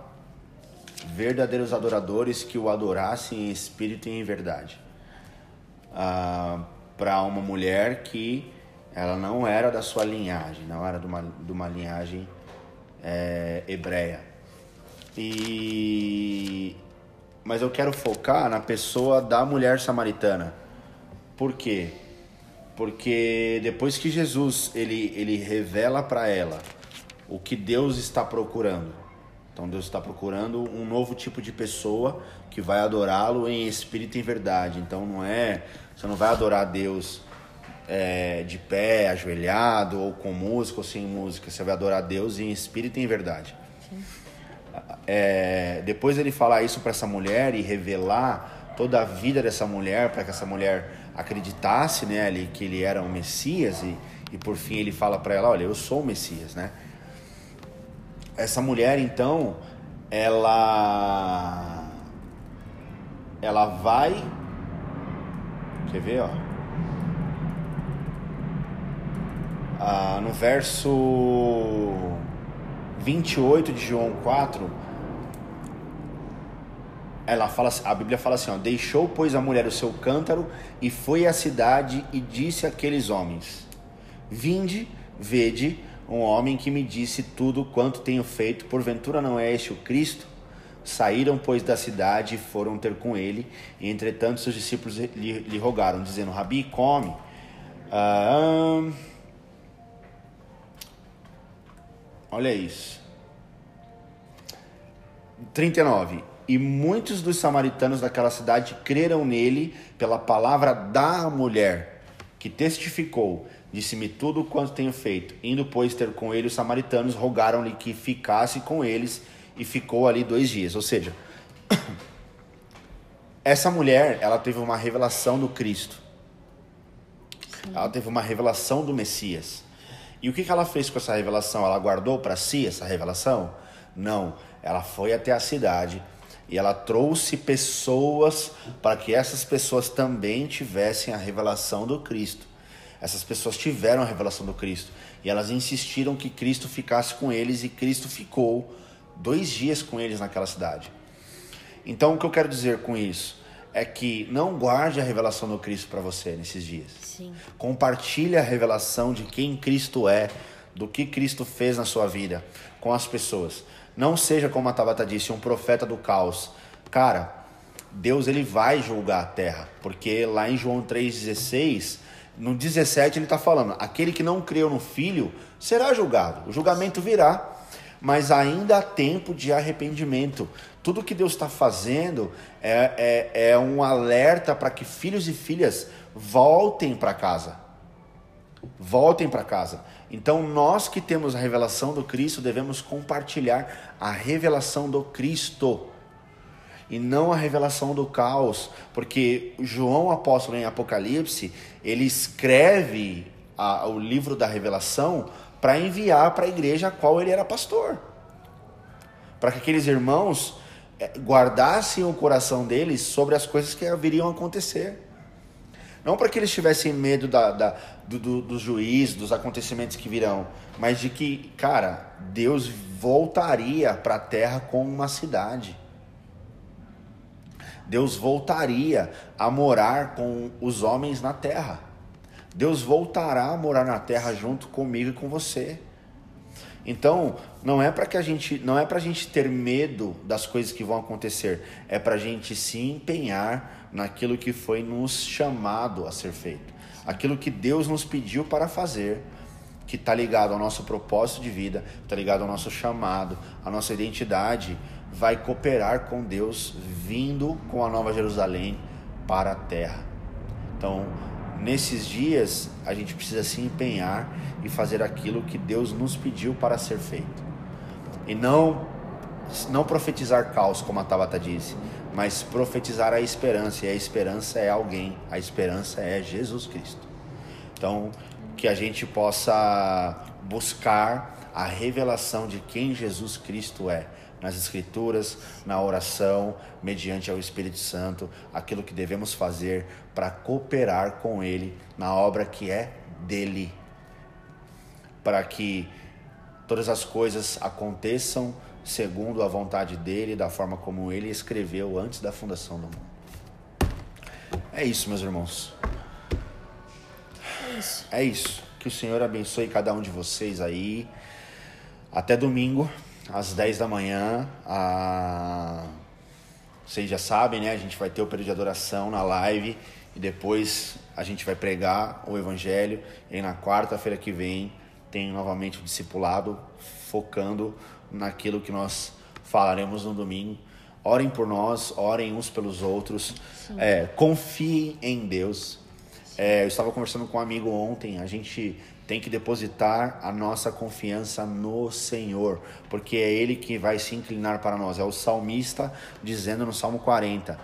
verdadeiros adoradores que o adorassem em espírito e em verdade. Ah, para uma mulher que ela não era da sua linhagem, não era de uma, de uma linhagem é, hebreia. E mas eu quero focar na pessoa da mulher samaritana. Por quê? Porque depois que Jesus ele, ele revela para ela o que Deus está procurando, então Deus está procurando um novo tipo de pessoa que vai adorá-lo em espírito e em verdade. Então não é, você não vai adorar Deus é, de pé, ajoelhado, ou com música ou sem música. Você vai adorar Deus em espírito e em verdade. É, depois ele falar isso para essa mulher e revelar toda a vida dessa mulher para que essa mulher acreditasse nele né, que ele era o Messias e, e por fim ele fala para ela, olha, eu sou o Messias, né? Essa mulher então, ela ela vai Quer ver, ó? Ah, no verso 28 de João 4, ela fala, a Bíblia fala assim: ó, deixou pois a mulher o seu cântaro e foi à cidade e disse àqueles homens: Vinde, vede, um homem que me disse tudo quanto tenho feito, porventura não é este o Cristo? Saíram, pois, da cidade e foram ter com ele, e entretanto seus discípulos lhe, lhe rogaram, dizendo: Rabi, come. Ah, olha isso. 39. E muitos dos samaritanos daquela cidade creram nele pela palavra da mulher, que testificou Disse-me tudo quanto tenho feito. Indo, pois, ter com ele os samaritanos, rogaram-lhe que ficasse com eles e ficou ali dois dias. Ou seja, essa mulher, ela teve uma revelação do Cristo. Sim. Ela teve uma revelação do Messias. E o que, que ela fez com essa revelação? Ela guardou para si essa revelação? Não. Ela foi até a cidade e ela trouxe pessoas para que essas pessoas também tivessem a revelação do Cristo. Essas pessoas tiveram a revelação do Cristo e elas insistiram que Cristo ficasse com eles e Cristo ficou dois dias com eles naquela cidade. Então, o que eu quero dizer com isso é que não guarde a revelação do Cristo para você nesses dias. Sim. Compartilhe a revelação de quem Cristo é, do que Cristo fez na sua vida com as pessoas. Não seja como a Tabata disse, um profeta do caos. Cara, Deus ele vai julgar a terra, porque lá em João 3,16 no 17 ele está falando: aquele que não creu no filho será julgado. O julgamento virá, mas ainda há tempo de arrependimento. Tudo que Deus está fazendo é, é, é um alerta para que filhos e filhas voltem para casa. Voltem para casa. Então, nós que temos a revelação do Cristo devemos compartilhar a revelação do Cristo e não a revelação do caos, porque João apóstolo em Apocalipse, ele escreve a, o livro da revelação para enviar para a igreja a qual ele era pastor. Para que aqueles irmãos eh, guardassem o coração deles sobre as coisas que haveriam acontecer. Não para que eles tivessem medo da, da do, do, do juiz, dos acontecimentos que virão, mas de que, cara, Deus voltaria para a terra com uma cidade. Deus voltaria a morar com os homens na terra. Deus voltará a morar na terra junto comigo e com você. Então, não é para que a gente, não é para a gente ter medo das coisas que vão acontecer, é para a gente se empenhar naquilo que foi nos chamado a ser feito, aquilo que Deus nos pediu para fazer, que está ligado ao nosso propósito de vida, está ligado ao nosso chamado, à nossa identidade vai cooperar com Deus, vindo com a Nova Jerusalém para a terra. Então, nesses dias, a gente precisa se empenhar e fazer aquilo que Deus nos pediu para ser feito. E não não profetizar caos, como a Tabata disse, mas profetizar a esperança, e a esperança é alguém, a esperança é Jesus Cristo. Então, que a gente possa buscar a revelação de quem Jesus Cristo é nas Escrituras, na oração, mediante ao Espírito Santo, aquilo que devemos fazer para cooperar com Ele na obra que é dele, para que todas as coisas aconteçam segundo a vontade dele, da forma como ele escreveu antes da fundação do mundo. É isso, meus irmãos. É isso. É isso. Que o Senhor abençoe cada um de vocês aí. Até domingo às 10 da manhã. A... Vocês já sabem, né? A gente vai ter o período de adoração na live e depois a gente vai pregar o Evangelho. E na quarta-feira que vem tem novamente o discipulado focando naquilo que nós falaremos no domingo. Orem por nós, orem uns pelos outros, é, confiem em Deus. É, eu estava conversando com um amigo ontem, a gente tem que depositar a nossa confiança no Senhor, porque é Ele que vai se inclinar para nós. É o salmista dizendo no Salmo 40: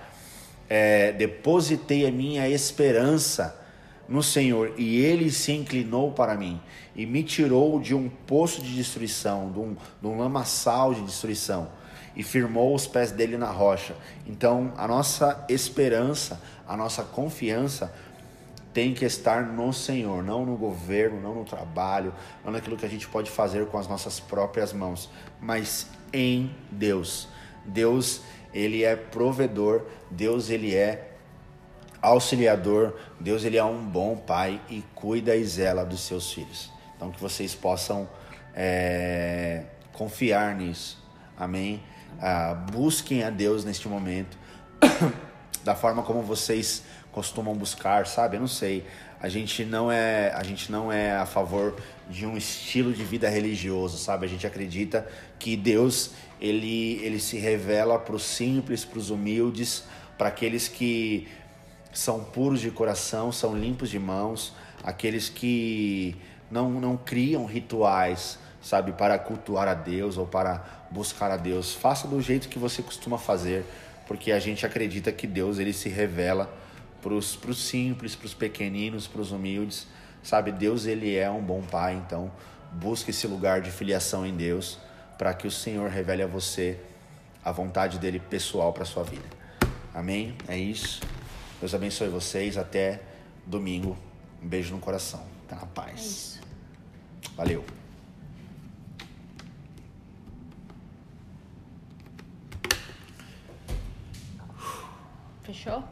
é, Depositei a minha esperança no Senhor, e Ele se inclinou para mim e me tirou de um poço de destruição, de um, de um lamaçal de destruição, e firmou os pés dele na rocha. Então, a nossa esperança, a nossa confiança tem que estar no Senhor, não no governo, não no trabalho, não naquilo que a gente pode fazer com as nossas próprias mãos, mas em Deus. Deus, ele é provedor, Deus ele é auxiliador, Deus ele é um bom pai e cuida e zela dos seus filhos. Então que vocês possam é, confiar nisso. Amém. Ah, busquem a Deus neste momento da forma como vocês costumam buscar, sabe? Eu não sei. A gente não é, a gente não é a favor de um estilo de vida religioso, sabe? A gente acredita que Deus ele ele se revela para os simples, para os humildes, para aqueles que são puros de coração, são limpos de mãos, aqueles que não não criam rituais, sabe, para cultuar a Deus ou para buscar a Deus. Faça do jeito que você costuma fazer, porque a gente acredita que Deus ele se revela para os simples, para os pequeninos, para os humildes. Sabe, Deus ele é um bom pai, então busque esse lugar de filiação em Deus para que o Senhor revele a você a vontade dele pessoal para sua vida. Amém? É isso. Deus abençoe vocês. Até domingo. Um beijo no coração. Fica na paz. É Valeu. Fechou?